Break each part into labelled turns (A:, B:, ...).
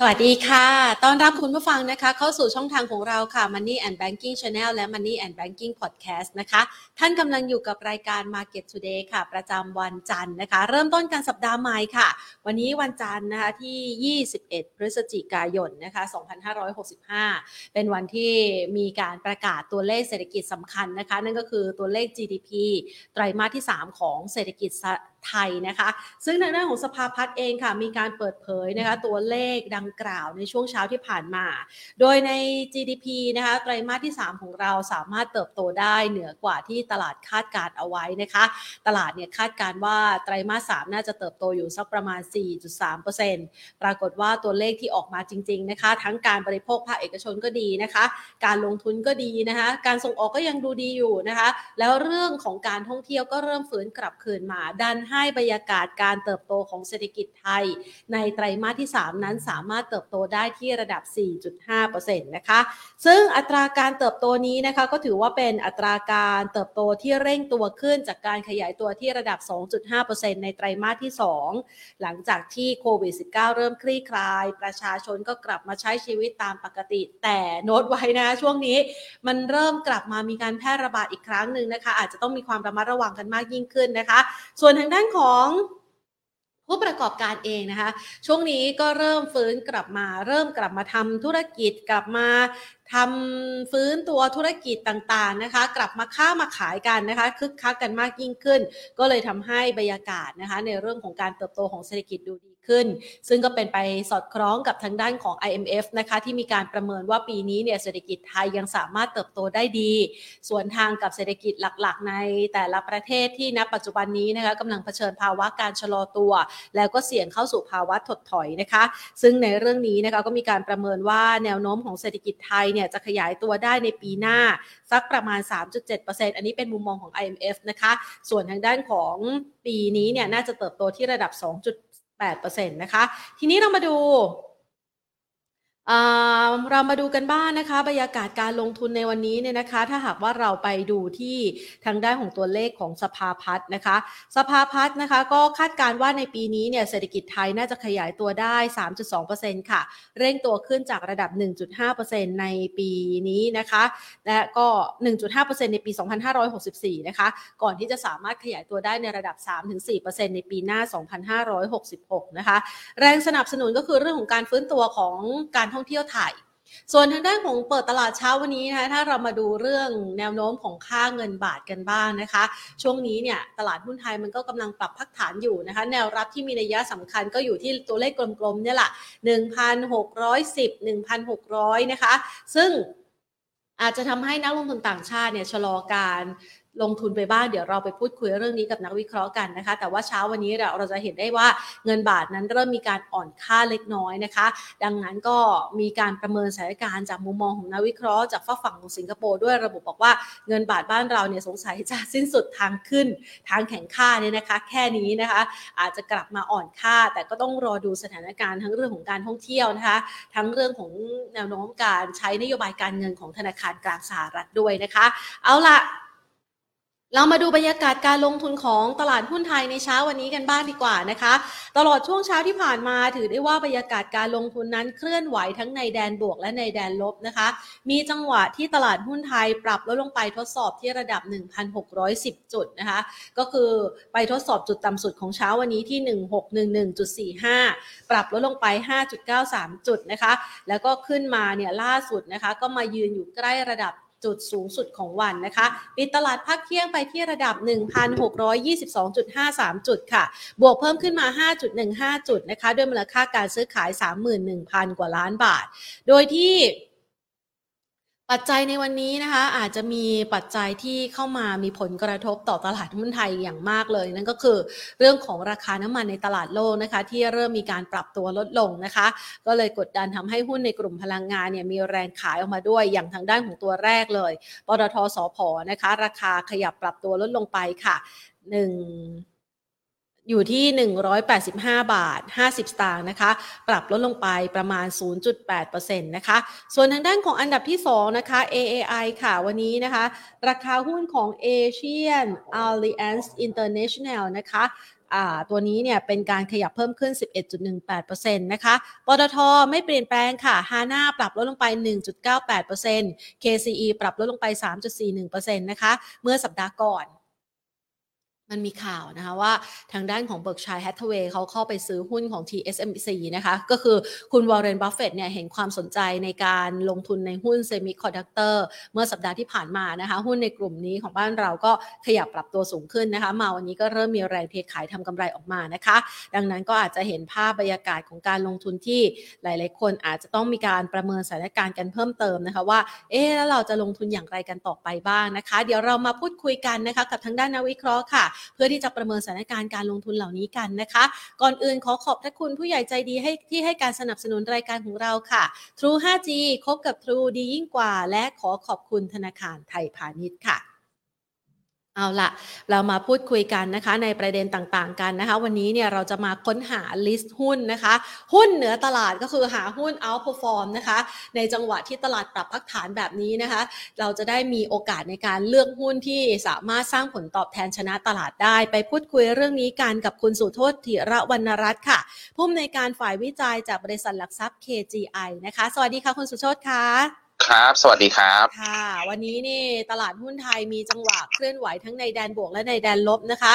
A: สวัสดีค่ะ ต้อนรับคุณผู้ฟังนะคะ เข้าสู่ช่องทางของเราค่ะ Money and Banking Channel และ Money and Banking Podcast นะคะ ท่านกำลังอยู่กับรายการ Market Today ค่ะ ประจำวันจันทร์นะคะ เริ่มต้นการสัปดาห์ใหม่ค่ะ วันนี้วันจันทร์นะคะที่ 21 พฤศจิกายนนะคะ 2565 เป็นวันที่มีการประกาศตัวเลขเศรษฐกิจสำคัญนะคะ นั่นก็คือตัวเลข GDP ไตรมาสที่ 3 ของเศรษฐกิจไทยนะคะ ซึ่งทางด้านของสภาพัฒน์เองค่ะ มีการเปิดเผยนะคะตัวเลขดังกล่าวในช่วงเช้าที่ผ่านมา โดยใน GDP นะคะไตรมาสที่ 3 ของเราสามารถเติบโตได้เหนือกว่าที่ตลาดคาดการเอาไว้นะคะ ตลาดเนี่ยคาดการว่าไตรมาส 3 น่าจะเติบโตอยู่สักประมาณ 4.3%ปรากฏว่าตัวเลขที่ออกมาจริง ๆนะคะ ทั้งการบริโภคภาคเอกชนก็ดีนะคะ การลงทุนก็ดีนะคะ การส่งออกก็ยังดูดีอยู่นะคะ แล้วเรื่องของการท่องเที่ยวก็เริ่มฟื้นกลับคืนมาดันให้ให้บรรยากาศการเติบโตของเศรษฐกิจไทย ในไตรมาสที่ 3 นั้นสามารถเติบโตได้ที่ระดับ 4.5%นะคะ ซึ่งอัตราการเติบโตนี้นะคะก็ถือว่าเป็นอัตราการเติบโตที่เร่งตัวขึ้นจากการขยายตัวที่ระดับ 2.5%ในไตรมาสที่ 2 หลังจากที่โควิด -19 เริ่มคลี่คลาย ประชาชนก็กลับมาใช้ชีวิตตามปกติ แต่โน้ตไว้นะช่วงนี้มันเริ่มกลับมามีการแพร่ระบาดอีกครั้งหนึ่งนะคะ อาจจะต้องมีความระมัดระวังกันมากยิ่งขึ้นนะคะ ส่วนทางด้าน้านของผู้ประกอบการเองนะคะ ช่วงนี้ก็เริ่มฟื้นกลับมา เริ่มกลับมาทำธุรกิจกลับมา ทำฟื้นตัวธุรกิจต่างๆนะคะ กลับมาค้ามาขายกันนะคะคึกคักกันมากยิ่งขึ้น ก็เลยทำให้บรรยากาศนะคะ ในเรื่องของการเติบโตของเศรษฐกิจดูดีขึ้น ซึ่งก็เป็นไปสอดคล้องกับทางด้านของ IMF นะคะ ที่มีการประเมินว่าปีนี้เนี่ยเศรษฐกิจไทยยังสามารถเติบโตได้ดี ส่วนทางกับเศรษฐกิจหลักๆ ในแต่ละประเทศที่ณปัจจุบันนี้นะคะกำลังเผชิญภาวะการชะลอตัว แล้วก็เสี่ยงเข้าสู่ภาวะถดถอยนะคะ ซึ่งในเรื่องนี้นะคะก็มีการประเมินว่าแนวโน้มของเศรษฐกิจไทยเนี่ยจะขยายตัวได้ในปีหน้า สักประมาณ 3.7%อันนี้เป็นมุมมองของ IMF นะคะ ส่วนทางด้านของปีนี้เนี่ยน่าจะเติบโตที่ระดับ 2.8%นะคะ ทีนี้เรามาดู เรามาดูกันบ้างนนะคะบรรยากาศการลงทุนในวันนี้เนี่ยนะคะ ถ้าหากว่าเราไปดูที่ทางด้านของตัวเลขของสภาพัฒน์นะคะ สภาพัฒน์นะคะ ก็คาดการว่าในปีนี้เนี่ยเศรษฐกิจไทยน่าจะขยายตัวได้ 3.2%ค่ะ เร่งตัวขึ้นจากระดับ 1.5%ในปีนี้นะคะ และก็ 1.5%ในปี 2564 นะคะ ก่อนที่จะสามารถขยายตัวได้ในระดับ 3-4%ในปีหน้า 2566 นะคะ แรงสนับสนุนก็คือเรื่องของการฟื้นตัวของการท่องเที่ยวไทย ส่วนทางด้านของเปิดตลาดเช้าวันนี้นะคะถ้าเรามาดูเรื่องแนวโน้มของค่าเงินบาทกันบ้างนะคะ ช่วงนี้เนี่ยตลาดหุ้นไทยมันก็กำลังปรับพักฐานอยู่นะคะ แนวรับที่มีนัยยะสำคัญก็อยู่ที่ตัวเลขกลมๆเนี่ยแหละ1,610 1,600 นะคะ ซึ่งอาจจะทำให้นักลงทุนต่างชาติเนี่ยชะลอการ ลงทุนไปบ้างเดี๋ยวเราไปพูดคุยเรื่องนี้กับนักวิเคราะห์กันนะคะ แต่ว่าเช้าวันนี้เราเราจะเห็นได้ว่าเงินบาทนั้นเริ่มมีการอ่อนค่าเล็กน้อยนะคะ ดังนั้นก็มีการประเมินสถานการณ์จากมุมมองของนักวิเคราะห์จากฝั่งของสิงคโปร์ด้วยระบุบอกว่าเงินบาทบ้านเราเนี่ยสงสัยจะสิ้นสุดทางขึ้นทางแข่งค่าเนี่ยนะคะ แค่นี้นะคะ อาจจะกลับมาอ่อนค่า แต่ก็ต้องรอดูสถานการณ์ทั้งเรื่องของการท่องเที่ยวนะคะ ทั้งเรื่องของแนวโน้มการใช้นโยบายการเงินของธนาคารกลางสหรัฐด้วยนะคะ เอาละ เรามาดูบรรยากาศการลงทุนของตลาดหุ้นไทยในเช้าวันนี้กันบ้างดีกว่านะคะ ตลอดช่วงเช้าที่ผ่านมาถือได้ว่าบรรยากาศการลงทุนนั้นเคลื่อนไหวทั้งในแดนบวกและในแดนลบนะคะ มีจังหวะที่ตลาดหุ้นไทยปรับลดลงไปทดสอบที่ระดับ 1,610 จุดนะคะ ก็คือไปทดสอบจุดต่ำสุดของเช้าวันนี้ที่ 1611.45 ปรับลดลงไป 5.93 จุดนะคะ แล้วก็ขึ้นมาเนี่ยล่าสุดนะคะ ก็มายืนอยู่ใกล้ระดับ จุดสูงสุดของวันนะคะปิดตลาดพักเที่ยงไปที่ระดับ 1,622.53 จุดค่ะ บวกเพิ่มขึ้นมา 5.15 จุดนะคะ ด้วยมูลค่าการซื้อขาย 31,000 กว่าล้านบาท โดยที่ ปัจจัยในวันนี้นะคะ อาจจะมีปัจจัยที่เข้ามามีผลกระทบต่อตลาดหุ้นไทยอย่างมากเลย นั่นก็คือเรื่องของราคาน้ำมันในตลาดโลกนะคะ ที่เริ่มมีการปรับตัวลดลงนะคะ ก็เลยกดดันทำให้หุ้นในกลุ่มพลังงานเนี่ยมีแรงขายออกมาด้วยอย่างทางด้านของตัวแรกเลยปตทสอพนะคะ ราคาขยับปรับตัวลดลงไปค่ะหนึ่ง อยู่ที่ 185 บาท 50 สตางค์นะคะ ปรับลดลงไปประมาณ 0.8%นะคะ ส่วนทางด้านของอันดับที่ 2 นะคะ AAI ค่ะ วันนี้นะคะ ราคาหุ้นของ Asian Alliance International นะคะตัวนี้เนี่ยเป็นการขยับเพิ่มขึ้น 11.18%นะคะ ปตทไม่เปลี่ยนแปลงค่ะ HANA ปรับลดลงไป 1.98% KCE ปรับลดลงไป 3.41%นะคะ เมื่อสัปดาห์ก่อน มันมีข่าวนะคะว่าทางด้านของ Berkshire Hathaway เขาเข้าไปซื้อหุ้นของ TSMC นะคะ ก็คือคุณวอร์เรนบัฟเฟตเนี่ยเห็นความสนใจในการลงทุนในหุ้นเซมิคอนดักเตอร์เมื่อสัปดาห์ที่ผ่านมานะคะ หุ้นในกลุ่มนี้ของบ้านเราก็ขยับปรับตัวสูงขึ้นนะคะ มาวันนี้ก็เริ่มมีแรงเทขายทำกำไรออกมานะคะ ดังนั้นก็อาจจะเห็นภาพบรรยากาศของการลงทุนที่หลาย ๆ คนอาจจะต้องมีการประเมินสถานการณ์กันเพิ่มเติมนะคะว่าเอ๊แล้วเราจะลงทุนอย่างไรกันต่อไปบ้างนะคะ เดี๋ยวเรามาพูดคุยกันนะคะกับทางด้านนักวิเคราะห์ค่ะเพื่อที่จะประเมินสถานการณ์การลงทุนเหล่านี้กันนะคะ ก่อนอื่นขอขอบพระคุณผู้ใหญ่ใจดีให้ที่ให้การสนับสนุนรายการของเราค่ะ True 5G คบกับ True ดียิ่งกว่า และขอขอบคุณธนาคารไทยพาณิชย์ค่ะ เอาละเรามาพูดคุยกันนะคะในประเด็นต่างๆกันนะคะ วันนี้เนี่ยเราจะมาค้นหาลิสต์หุ้นนะคะ หุ้นเหนือตลาดก็คือหาหุ้น outperform นะคะ ในจังหวะที่ตลาดปรับพักฐานแบบนี้นะคะ เราจะได้มีโอกาสในการเลือกหุ้นที่สามารถสร้างผลตอบแทนชนะตลาดได้ ไปพูดคุยเรื่องนี้กันกับคุณสุโทษธีระวรรณรัตน์ค่ะ ผู้อำนวยการฝ่ายวิจัยจากบริษัทหลักทรัพย์ KGI นะคะ สวัสดีค่ะคุณสุโทษค่ะ
B: ครับ สวัสดีครับ
A: ค่ะ วันนี้นี่ตลาดหุ้นไทยมีจังหวะเคลื่อนไหวทั้งในแดนบวกและในแดนลบนะคะ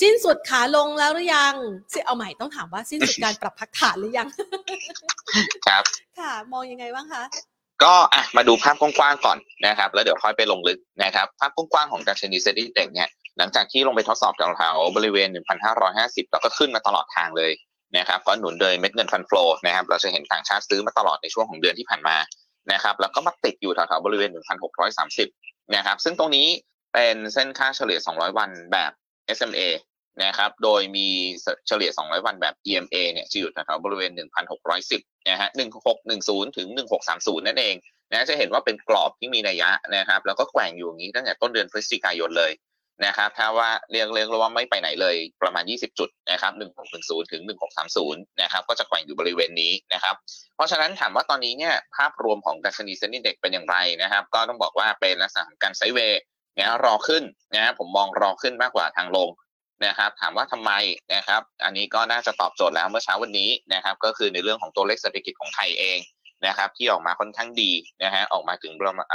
A: สิ้นสุดขาลงแล้วหรือยังเอาใหม่ต้องถามว่าสิ้นสุดการปรับพักฐานหรือยัง
B: ครับ
A: ค่ะ มองยังไงบ้างคะ
B: ก็อะมาดูภาพกว้างๆก่อนนะครับ แล้วเดี๋ยวค่อยไปลงลึกนะครับ ภาพกว้างๆของดัชนี SET Index เนี่ยหลังจากที่ลงไปทดสอบแถวๆบริเวณ 1,550 แล้วก็ขึ้นมาตลอดทางเลยนะครับก็หนุนโดยเม็ดเงิน fund flow นะครับเราจะเห็นต่างชาติซื้อมาตลอดในช่วงของเดือนที่ผ่านมา นะครับแล้วก็มาติดอยู่แถวๆบริเวณ 1,630 นะครับ ซึ่งตรงนี้เป็นเส้นค่าเฉลี่ย 200 วันแบบ SMA นะครับ โดยมีเฉลี่ย 200 วันแบบ EMA เนี่ยจะอยู่แถวๆบริเวณ 1,610 นะฮะ 1610 ถึง 1630 นั่นเองนะจะเห็นว่าเป็นกรอบที่มีนัยยะนะครับ แล้วก็แกว่งอยู่อย่างนี้ตั้งแต่ต้นเดือนพฤศจิกายนเลย นะครับถ้าว่าเรียกเรียกว่าไม่ไปไหนเลยประมาณ 20 จุดนะครับ1610 ถึง 1630 นะครับก็จะแกว่งอยู่บริเวณนี้นะครับ เพราะฉะนั้นถามว่าตอนนี้เนี่ยภาพรวมของดัชนีเซ็นดิ้งเด็กเป็นอย่างไรนะครับ ก็ต้องบอกว่าเป็นลักษณะของการไซเวย์นะรอขึ้นนะผมมองรอขึ้นมากกว่าทางลงนะครับถามว่าทำไมนะครับ อันนี้ก็น่าจะตอบโจทย์แล้วเมื่อเช้าวันนี้นะครับ ก็คือในเรื่องของตัวเลขเศรษฐกิจของไทยเอง นะครับที่ออกมาค่อนข้างดีนะฮะออกมาถึงประมาณ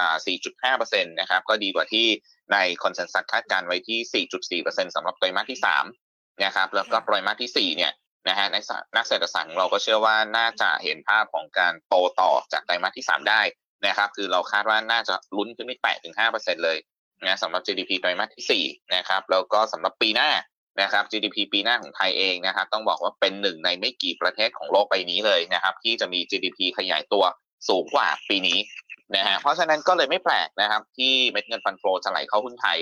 B: 4.5%นะครับก็ดีกว่าที่ในคอนเซนแซสคาดการไว้ที่ 4.4%สำหรับไตรมาสที่3นะครับแล้วก็ไตรมาสที่4เนี่ยนะฮะในนักเศรษฐศาสตร์เราก็เชื่อว่าน่าจะเห็นภาพของการโตต่อจากไตรมาสที่ 3 ได้นะครับคือเราคาดว่าน่าจะลุ้นขึ้นไปแตะถึง5%เลยนะสำหรับ GDP ไตรมาสที่4นะครับแล้วก็สำหรับปีหน้า นะครับ GDP ปีหน้าของไทยเองนะครับ ต้องบอกว่าเป็นหนึ่งในไม่กี่ประเทศของโลกใบนี้เลยนะครับ ที่จะมี GDP ขยายตัวสูงกว่าปีนี้นะฮะเพราะฉะนั้นก็เลยไม่แปลกนะครับ ที่เม็ดเงินฟันโฟจะไหลเข้าหุ้นไทย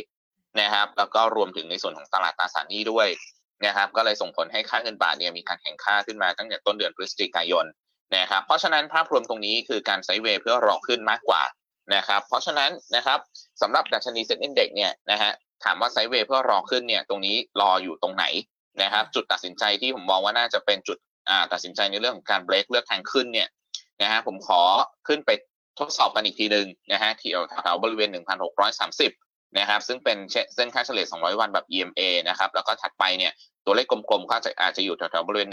B: นะครับ แล้วก็รวมถึงในส่วนของตลาดตราสารหนี้ด้วยนะครับ ก็เลยส่งผลให้ค่าเงินบาทเนี่ยมีการแข่งค่าขึ้นมาตั้งแต่ต้นเดือนพฤศจิกายนนะครับ เพราะฉะนั้นภาพรวมตรงนี้คือการไซเวย์เพื่อรอขึ้นมากกว่านะครับ เพราะฉะนั้นนะครับสำหรับดัชนีเซ็นดิ้งเด็กเนี่ยนะฮะ ถามว่าไซเวย์เพื่อรอขึ้นเนี่ยตรงนี้รออยู่ตรงไหนนะครับจุดตัดสินใจที่ผมมองว่าน่าจะเป็นจุดตัดสินใจในเรื่องของการเบรกเลือกทางขึ้นเนี่ยนะฮะผมขอขึ้นไปทดสอบกันอีกทีหนึ่งนะฮะที่แถวบริเวณ 1,630 นะครับ ซึ่งเป็นเส้นค่าเฉลี่ย 200 วันแบบ EMA นะครับ แล้วก็ถัดไปเนี่ย ตัวเลขกลมๆก็จะอาจจะอยู่แถวๆบริเวณ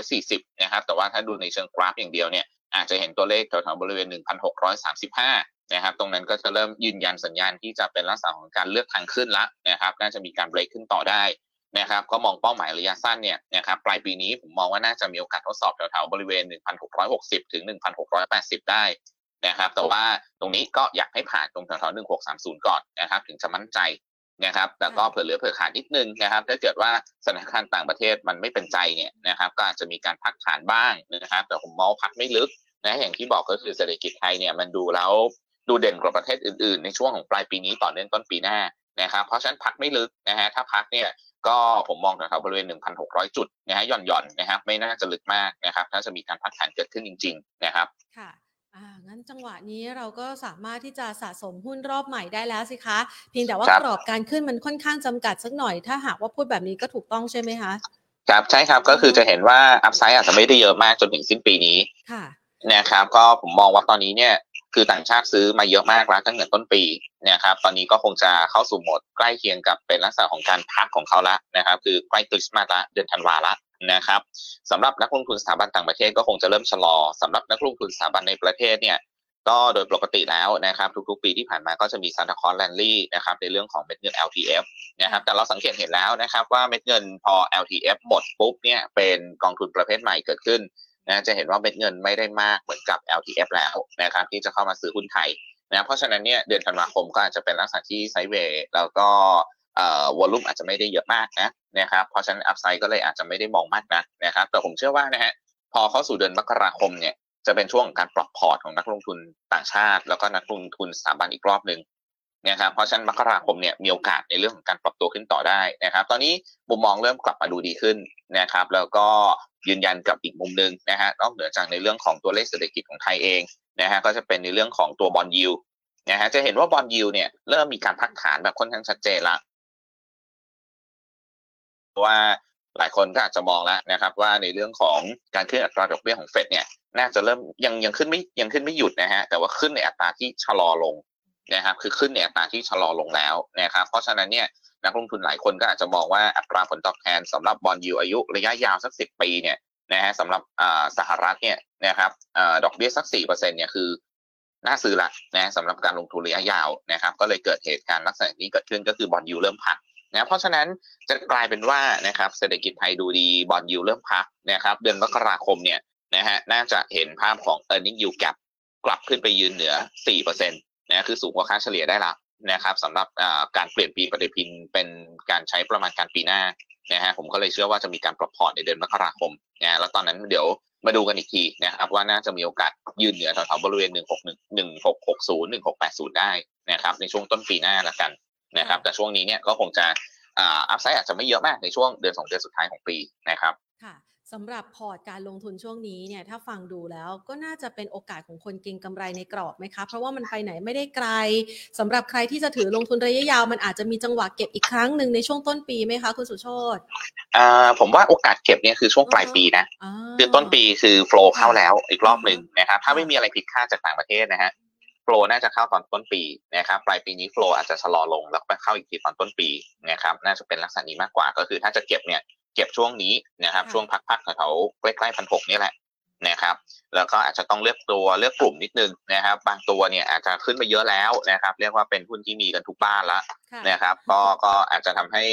B: 1,640 นะครับ แต่ว่าถ้าดูในเชิงกราฟอย่างเดียวเนี่ย อาจจะเห็นตัวเลขแถวๆบริเวณ 1,635 นะครับ ตรงนั้นก็จะเริ่มยืนยันสัญญาณที่จะเป็นลักษณะของการเลือกทางขึ้นละนะครับ น่าจะมีการเบรกขึ้นต่อได้นะครับ ก็มองเป้าหมายระยะสั้นเนี่ยนะครับปลายปีนี้ผมมองว่าน่าจะมีโอกาสทดสอบแถวๆบริเวณ 1,660 ถึง 1,680 ได้นะครับ แต่ว่าตรงนี้ก็อยากให้ผ่านตรงแถวๆ1630 ก่อนนะครับ ถึงจะมั่นใจนะครับ แต่ก็เผื่อเหลือเผื่อขาดนิดนึงนะครับ ถ้าเกิดว่าสถานการณ์ต่างประเทศมันไม่เป็นใจเนี่ยนะครับ ก็อาจจะมีการพักฐานบ้างนะครับ แต่ผมมองพักไม่ลึกนะอย่างที่บอกก็คือเศรษฐกิจไทยเนี่ยมันดูแล้ว ดูเด่นกว่าประเทศอื่นๆ ในช่วงของปลายปีนี้ต่อเนื่องต้นปีหน้านะครับเพราะฉะนั้นพักไม่ลึกนะฮะถ้าพักเนี่ยก็ผมมองแถวบริเวณ 1,600 จุดนะฮะหย่อนหย่อนนะครับไม่น่าจะลึกมากนะครับถ้าจะมีการพักฐานเกิดขึ้นจริง ๆ นะครับ
A: ค่ะอ่างั้นจังหวะนี้เราก็สามารถที่จะสะสมหุ้นรอบใหม่ได้แล้วสิคะเพียงแต่ว่ากรอบการขึ้นมันค่อนข้างจำกัดสักหน่อย ถ้าหากว่าพูดแบบนี้ก็ถูกต้องใช่ไหมคะ
B: ครับใช่ครับก็คือจะเห็นว่าอัพไซด์อาจจะไม่ได้เยอะมากจนถึงสิ้นปีนี้
A: ค่ะ
B: นะครับก็ผมมองว่าตอนนี้เนี่ย คือต่างชาติซื้อมาเยอะมากแล้วตั้งแต่ต้นปีเนะครับตอนนี้ก็คงจะเข้าสู่โหมดใกล้เคียงกับเป็นลักษณะของการพักของเขาละนะครับ คือใกล้คริสต์มาสละเดือนธันวาละนะครับสำหรับนักลงทุนสถาบันต่างประเทศก็คงจะเริ่มชะลอสำหรับนักลงทุนสถาบันในประเทศเนี่ยก็โดยปกติแล้วนะครับ ทุกๆ ปีที่ผ่านมาก็จะมีซานตาคอนแลนลี่นะครับในเรื่องของเม็ดเงิน LTF นะครับแต่เราสังเกตเห็นแล้วนะครับว่าเม็ดเงินพอ LTF หมดปุ๊บเนี่ยเป็นกองทุนประเภทใหม่เกิดขึ้น นะจะเห็นว่าเม็ดเงินไม่ได้มากเหมือนกับ LTF แล้วนะครับที่จะเข้ามาซื้อหุ้นไทยนะเพราะฉะนั้นเนี่ยเดือนธันวาคมก็อาจจะเป็นลักษณะที่ sideway แล้วก็เอ่อ volume อาจจะไม่ได้เยอะมากนะนะครับเพราะฉะนั้น upside ก็เลยอาจจะไม่ได้มองมากนะนะครับแต่ผมเชื่อว่านะฮะพอเข้าสู่เดือนมกราคมเนี่ยจะเป็นช่วงของการปรับพอร์ตของนักลงทุนต่างชาติ แล้วก็นักลงทุนสถาบันอีกรอบหนึ่งนะครับเพราะฉะนั้นมกราคมเนี่ยมีโอกาสในเรื่องของการปรับตัวขึ้นต่อได้นะครับ ตอนนี้มุมมองเริ่มกลับมาดูดีขึ้นนะครับ แล้วก็ ยืนยันกับอีกมุมหนึ่งนะฮะนอกเหนือจากในเรื่องของตัวเลขเศรษฐกิจของไทยเองนะฮะก็จะเป็นในเรื่องของตัวบอลยูนะฮะจะเห็นว่าบอลยูเนี่ยเริ่มมีการพักฐานแบบค่อนข้างชัดเจนล้วว่าหลายคนก็อาจจะมองแล้วนะครับ ว่าในเรื่องของการขึ้นอัตราดอกเบี้ยของเฟดเนี่ยน่าจะเริ่มยังยังขึ้นไม่ยังขึ้นไม่หยุดนะฮะแต่ว่าขึ้นในอัตราที่ชะลอลงนะครับคือขึ้นในอัตราที่ชะลอลงแล้วนะครับเพราะฉะนั้นเนี่ย นักลงทุนหลายคนก็อาจจะมองว่าอัตราผลตอบแทนสำหรับ bond yield อายุระยะยาวสักสิบปีเนี่ยนะฮะสำหรับสหรัฐเนี่ยนะครับดอกเบี้ยสักสี่เปอร์เซ็นต์เนี่ยคือน่าซื้อละนะสำหรับการลงทุนระยะยาวนะครับ ก็เลยเกิดเหตุการณ์ลักษณะนี้เกิดขึ้นก็คือ bond yield เริ่มพักนะเพราะฉะนั้นจะกลายเป็นว่านะครับเศรษฐกิจไทยดูดี bond yield เริ่มพักนะครับเดือนมกราคมเนี่ยนะฮะน่าจะเห็นภาพของ e a r n i n g yield gap กลับขึ้นไปยืนเหนือ4%นะคือสูงกว่าค่าเฉลี่ยได้ละ นะครับสำหรับการเปลี่ยนปีปฏิทินเป็นการใช้ประมาณการปีหน้านะฮะผมก็เลยเชื่อว่าจะมีการปรับพอร์ตในเดือนมกราคมนะแล้วตอนนั้นเดี๋ยวมาดูกันอีกทีนะครับว่าน่าจะมีโอกาสยืนเหนือแถวๆบริเวณ 161 1660 1680 ได้นะครับในช่วงต้นปีหน้าละกันนะครับแต่ช่วงนี้เนี่ยก็คงจะอัพไซด์อาจจะไม่เยอะมากในช่วงเดือนสองเดือนสุดท้ายของปีนะครับ
A: ค่ะ สำหรับพอร์ตการลงทุนช่วงนี้เนี่ยถ้าฟังดูแล้วก็น่าจะเป็นโอกาสของคนเก็งกำไรในกรอบไหมคะ เพราะว่ามันไปไหนไม่ได้ไกลสำหรับใครที่จะถือลงทุนระยะยาว มันอาจจะมีจังหวะเก็บอีกครั้งหนึ่งในช่วงต้นปีไหมคะ คุณสุโชต
B: อ่าผมว่าโอกาสเก็บเนี่ยคือช่วงปลายปีนะคือต้นปีคือโฟล์เข้าแล้วอีกรอบหนึ่งนะครับถ้าไม่มีอะไรผิดคาดจากต่างประเทศนะฮะโฟลน่าจะเข้าตอนต้นปีนะครับปลายปีนี้โฟลอาจจะชะลอลงแล้วไปเข้าอีกทีตอนต้นปีนะครับน่าจะเป็นลักษณะนี้มากกว่าก็คือถ้าจะเก็บเนี่ย เก็บช่วงนี้นะครับ ช่วงพักๆแถวๆใกล้ๆพันหกนี่แหละนะครับ แล้วก็อาจจะต้องเลือกตัวเลือกกลุ่มนิดนึงนะครับ บางตัวเนี่ยอาจจะขึ้นไปเยอะแล้วนะครับ เรียกว่าเป็นหุ้นที่มีกันทุกบ้านแล้วนะครับ ก็ก็อาจจะทำให้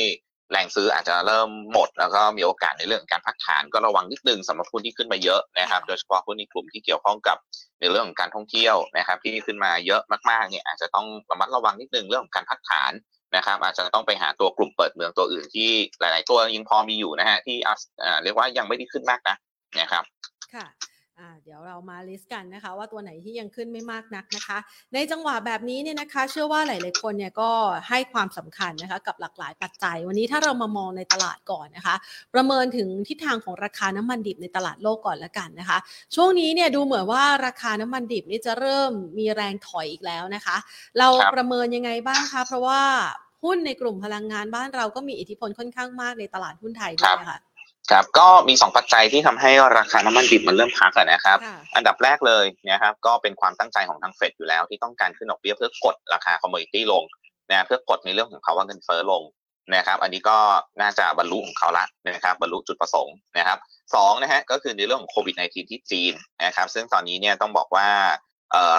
B: แรงซื้ออาจจะเริ่มหมด แล้วก็มีโอกาสในเรื่องการพักฐานก็ระวังนิดนึงสำหรับหุ้นที่ขึ้นมาเยอะนะครับ โดยเฉพาะหุ้นในกลุ่มที่เกี่ยวข้องกับในเรื่องของการท่องเที่ยวนะครับ ที่ขึ้นมาเยอะมากๆเนี่ยอาจจะต้องระมัดระวังนิดนึงเรื่องของการพักฐาน นะครับอาจจะต้องไปหาตัวกลุ่มเปิดเมืองตัวอื่นที่หลาย ๆ ตัวยังพอมีอยู่นะฮะที่เรียกว่ายังไม่ได้ขึ้นมากนะนะครับ
A: ค่ะเดี๋ยวเรามาลิสต์กันนะคะ ว่าตัวไหนที่ยังขึ้นไม่มากนักนะคะ ในจังหวะแบบนี้เนี่ยนะคะ เชื่อว่าหลาย ๆ คนเนี่ยก็ให้ความสำคัญนะคะกับหลากหลายปัจจัย วันนี้ถ้าเรามามองในตลาดก่อนนะคะ ประเมินถึงทิศทางของราคาน้ำมันดิบในตลาดโลกก่อนละกันนะคะ ช่วงนี้เนี่ยดูเหมือนว่าราคาน้ำมันดิบนี่จะเริ่มมีแรงถอยอีกแล้วนะคะ เราประเมินยังไงบ้างคะเพราะว่าหุ้นในกลุ่มพลังงานบ้านเราก็มีอิทธิพลค่อนข้างมากในตลาดหุ้นไทยด้วยค่ะ
B: ครับก็มี2ปัจจัยที่ทำให้ราคาน้ำมันดิบมันเริ่มพักนะครับ อันดับแรกเลยนะครับก็เป็นความตั้งใจของทางเฟดอยู่แล้วที่ต้องการขึ้นดอกเบี้ยเพื่อกดราคาคอมมูนิตี้ลงนะเพื่อกดในเรื่องของภาวะเงินเฟ้อลงนะครับ อันนี้ก็น่าจะบรรลุของเขาละนะครับบรรลุจุดประสงค์นะครับสองนะฮะก็คือในเรื่องของโควิด -19 ที่จีนนะครับซึ่งตอนนี้เนี่ยต้องบอกว่า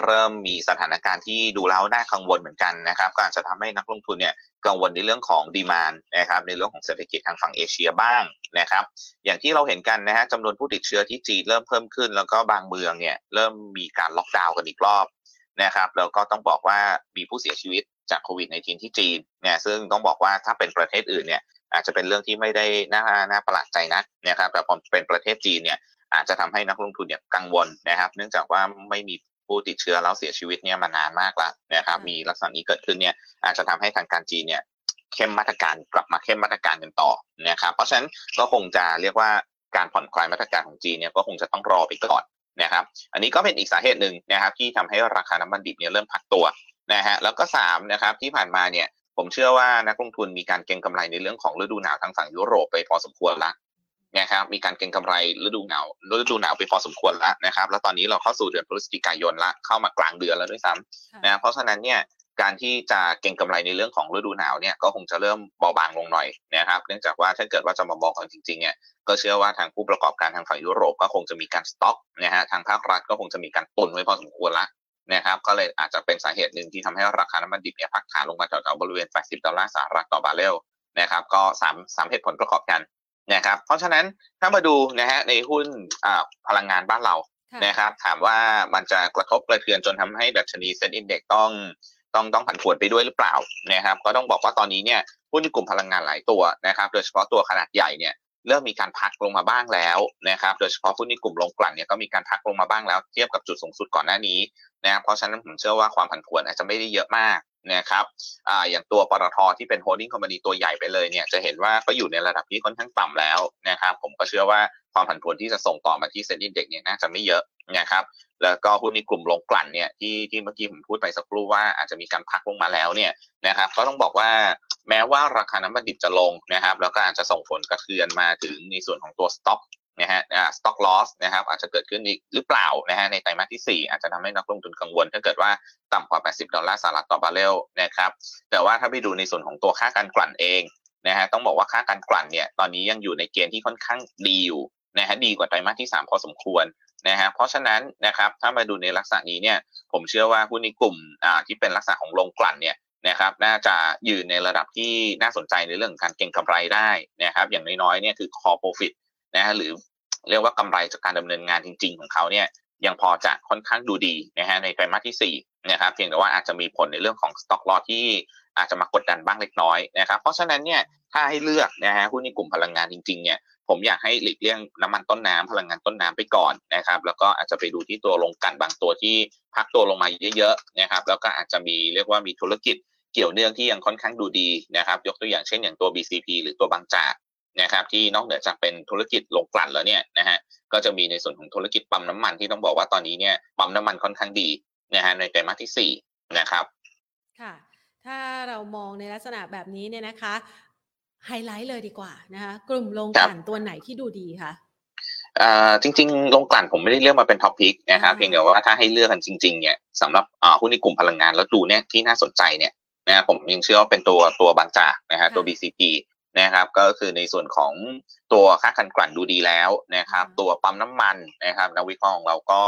B: เริ่มมีสถานการณ์ที่ดูแล้วน่ากังวลเหมือนกันนะครับก็อาจจะทำให้นักลงทุนเนี่ยกังวลในเรื่องของดีมานนะครับในเรื่องของเศรษฐกิจทางฝั่งเอเชียบ้างนะครับอย่างที่เราเห็นกันนะฮะจำนวนผู้ติดเชื้อที่จีนเริ่มเพิ่มขึ้น แล้วก็บางเมืองเนี่ยเริ่มมีการล็อกดาวน์กันอีกรอบนะครับแล้วก็ต้องบอกว่ามีผู้เสียชีวิตจากโควิดในจีนที่จีนเนี่ยซึ่งต้องบอกว่าถ้าเป็นประเทศอื่นเนี่ยอาจจะเป็นเรื่องที่ไม่ได้น่าน่าประหลาดใจนักนะครับแต่พอเป็นประเทศจีนเนี่ยอาจจะทำให้นักลงทุนเนี่ยกังวลนะครับ เนื่องจากว่าไม่มี ผู้ติดเชื้อแล้วเสียชีวิตเนี่ยมานานมากแล้วนะครับมีลักษณะนี้เกิดขึ้นเนี่ยอาจจะทำให้ทางการจีนเนี่ยเข้มมาตรการกลับมาเข้มมาตรการกันต่อนะครับเพราะฉะนั้นก็คงจะเรียกว่าการผ่อนคลายมาตรการของจีนเนี่ยก็คงจะต้องรอไปก่อนนะครับอันนี้ก็เป็นอีกสาเหตุหนึ่งนะครับที่ทำให้ราคาน้ำมันดิบเนี่ยเริ่มพักตัวนะฮะแล้วก็3นะครับที่ผ่านมาเนี่ยผมเชื่อว่านักลงทุนมีการเก็งกำไรในเรื่องของฤดูหนาวทางฝั่งยุโรปไปพอสมควรละ นะครับมีการเก็งกำไรฤดูหนาวฤดูหนาวไปพอสมควรแล้วนะครับ แล้วตอนนี้เราเข้าสู่เดือนพฤศจิกายนละเข้ามากลางเดือนแล้วด้วยซ้ำนะเพราะฉะนั้นเนี่ยการที่จะเก็งกำไรในเรื่องของฤดูหนาวเนี่ยก็คงจะเริ่มเบาบางลงหน่อยนะครับ เนื่องจากว่าถ้าเกิดว่าจะมามองกันจริงๆเนี่ยก็เชื่อว่าทางผู้ประกอบการทางฝั่งยุโรปก็คงจะมีการสต็อกนะฮะทางภาครัฐก็คงจะมีการตุนไว้พอสมควรละนะครับ ก็เลยอาจจะเป็นสาเหตุหนึ่งที่ทำให้ราคาน้ำมันดิบเนี่ยพักฐานลงมาแถวๆบริเวณ 80 ดอลลาร์สหรัฐต่อบาร์เรลนะครับ ก็สามสามเหตุผลประกอบกัน นะครับ เพราะฉะนั้นถ้ามาดูนะฮะในหุ้นพลังงานบ้านเรานะครับ ถามว่ามันจะกระทบกระเทือนจนทำให้ดัชนีเซ็นอินเด็กต้องต้องต้องผันผวนไปด้วยหรือเปล่านะครับ ก็ต้องบอกว่าตอนนี้เนี่ยหุ้นในกลุ่มพลังงานหลายตัวนะครับ โดยเฉพาะตัวขนาดใหญ่เนี่ย เริ่มมีการพักลงมาบ้างแล้วนะครับโดยเฉพาะหุ้นในกลุ่มโรงกลั่นเนี่ยก็มีการพักลงมาบ้างแล้วเทียบกับจุดสูงสุดก่อนหน้านี้นะครับเพราะฉะนั้นผมเชื่อว่าความผันผวนอาจจะไม่ได้เยอะมากนะครับอ่าอย่างตัวปตท.ที่เป็น holding company ตัวใหญ่ไปเลยเนี่ยจะเห็นว่าก็อยู่ในระดับที่ค่อนข้างต่ำแล้วนะครับผมก็เชื่อว่าความผันผวนที่จะส่งต่อมาที่ SET Index เนี่ยน่าจะไม่เยอะนะครับ แล้วก็หุ้นในกลุ่มโรงกลั่นเนี่ยที่ที่เมื่อกี้ผมพูดไปสักครู่ว่าอาจจะมีการพักลงมาแล้วเนี่ยนะครับก็ต้องบอกว่าแม้ว่าราคาน้ำมันดิบจะลงนะครับ แล้วก็อาจจะส่งผลกระเทือนมาถึงในส่วนของตัวสต็อกนะฮะ stock loss นะครับอาจจะเกิดขึ้นอีกหรือเปล่านะฮะในไตรมาสที่ 4 อาจจะทำให้นักลงทุนกังวล ถ้าเกิดว่าต่ำกว่า 80 ดอลลาร์สหรัฐต่อบาร์เรลนะครับแต่ว่าถ้าไปดูในส่วนของตัวค่าการกลั่นเองนะฮะต้องบอกว่าค่าการกลั่นเนี่ยตอนนี้ยังอยู่ในเกณฑ์ที่ค่อนข้างดีอยู่นะฮะดีกว่าไตรมาสที่ 3 พอสมควร นะฮะเพราะฉะนั้นนะครับถ้ามาดูในลักษณะนี้เนี่ยผมเชื่อว่าหุ้นในกลุ่มอ่าที่เป็นลักษณะของลงกลั่นเนี่ยนะครับน่าจะยืนในระดับที่น่าสนใจในเรื่องการเก็งกำไรได้นะครับอย่างน้อยๆเนี่ยคือ core profit นะฮะหรือเรียกว่ากำไรจากการดำเนินงานจริง ๆ ของเขาเนี่ยยังพอจะค่อนข้างดูดีนะฮะในไตรมาสที่4นะครับเพียงแต่ว่าอาจจะมีผลในเรื่องของสต็อกลอที่อาจจะมากดดันบ้างเล็กน้อยนะครับเพราะฉะนั้นเนี่ยถ้าให้เลือกนะฮะหุ้นในกลุ่มพลังงานจริงๆเนี่ย ผมอยากให้หลีกเลี่ยงน้ำมันต้นน้ำพลังงานต้นน้ำไปก่อนนะครับ แล้วก็อาจจะไปดูที่ตัวลงกันบางตัวที่พักตัวลงมาเยอะๆนะครับแล้วก็อาจจะมีเรียกว่ามีธุรกิจเกี่ยวเนื่องที่ยังค่อนข้างดูดีนะครับ ยกตัวอย่างเช่นอย่างตัว BCP หรือตัวบางจากนะครับที่นอกเหนือจากเป็นธุรกิจลงกลั่นแล้วเนี่ยนะฮะก็จะมีในส่วนของธุรกิจปั๊มน้ำมันที่ต้องบอกว่าตอนนี้เนี่ยปั๊มน้ำมันค่อนข้างดีนะฮะในไตรมาสที่4นะครับ
A: ค่ะถ้าเรามองในลักษณะแบบนี้เนี่ยนะคะ ไฮไลท์เลยดีกว่านะคะกลุ่มลงกลั่นตัวไหนที่ดูดีคะ
B: จริงๆ ลงกลั่นผมไม่ได้เลือกมาเป็นท็อปพิกนะครับเพียงแต่ว่าถ้าให้เลือกกันจริง ๆ เนี่ยสำหรับหุ้นในกลุ่มพลังงานแล้วดูเนี่ยที่น่าสนใจเนี่ยนะผมยังเชื่อว่าเป็นตัวตัวบางจากนะฮะตัว BCP นะครับก็คือในส่วนของตัวค่ากันกลั่นดูดีแล้วนะครับ ตัวปั๊มน้ำมันนะครับนักวิเคราะห์ของเราก็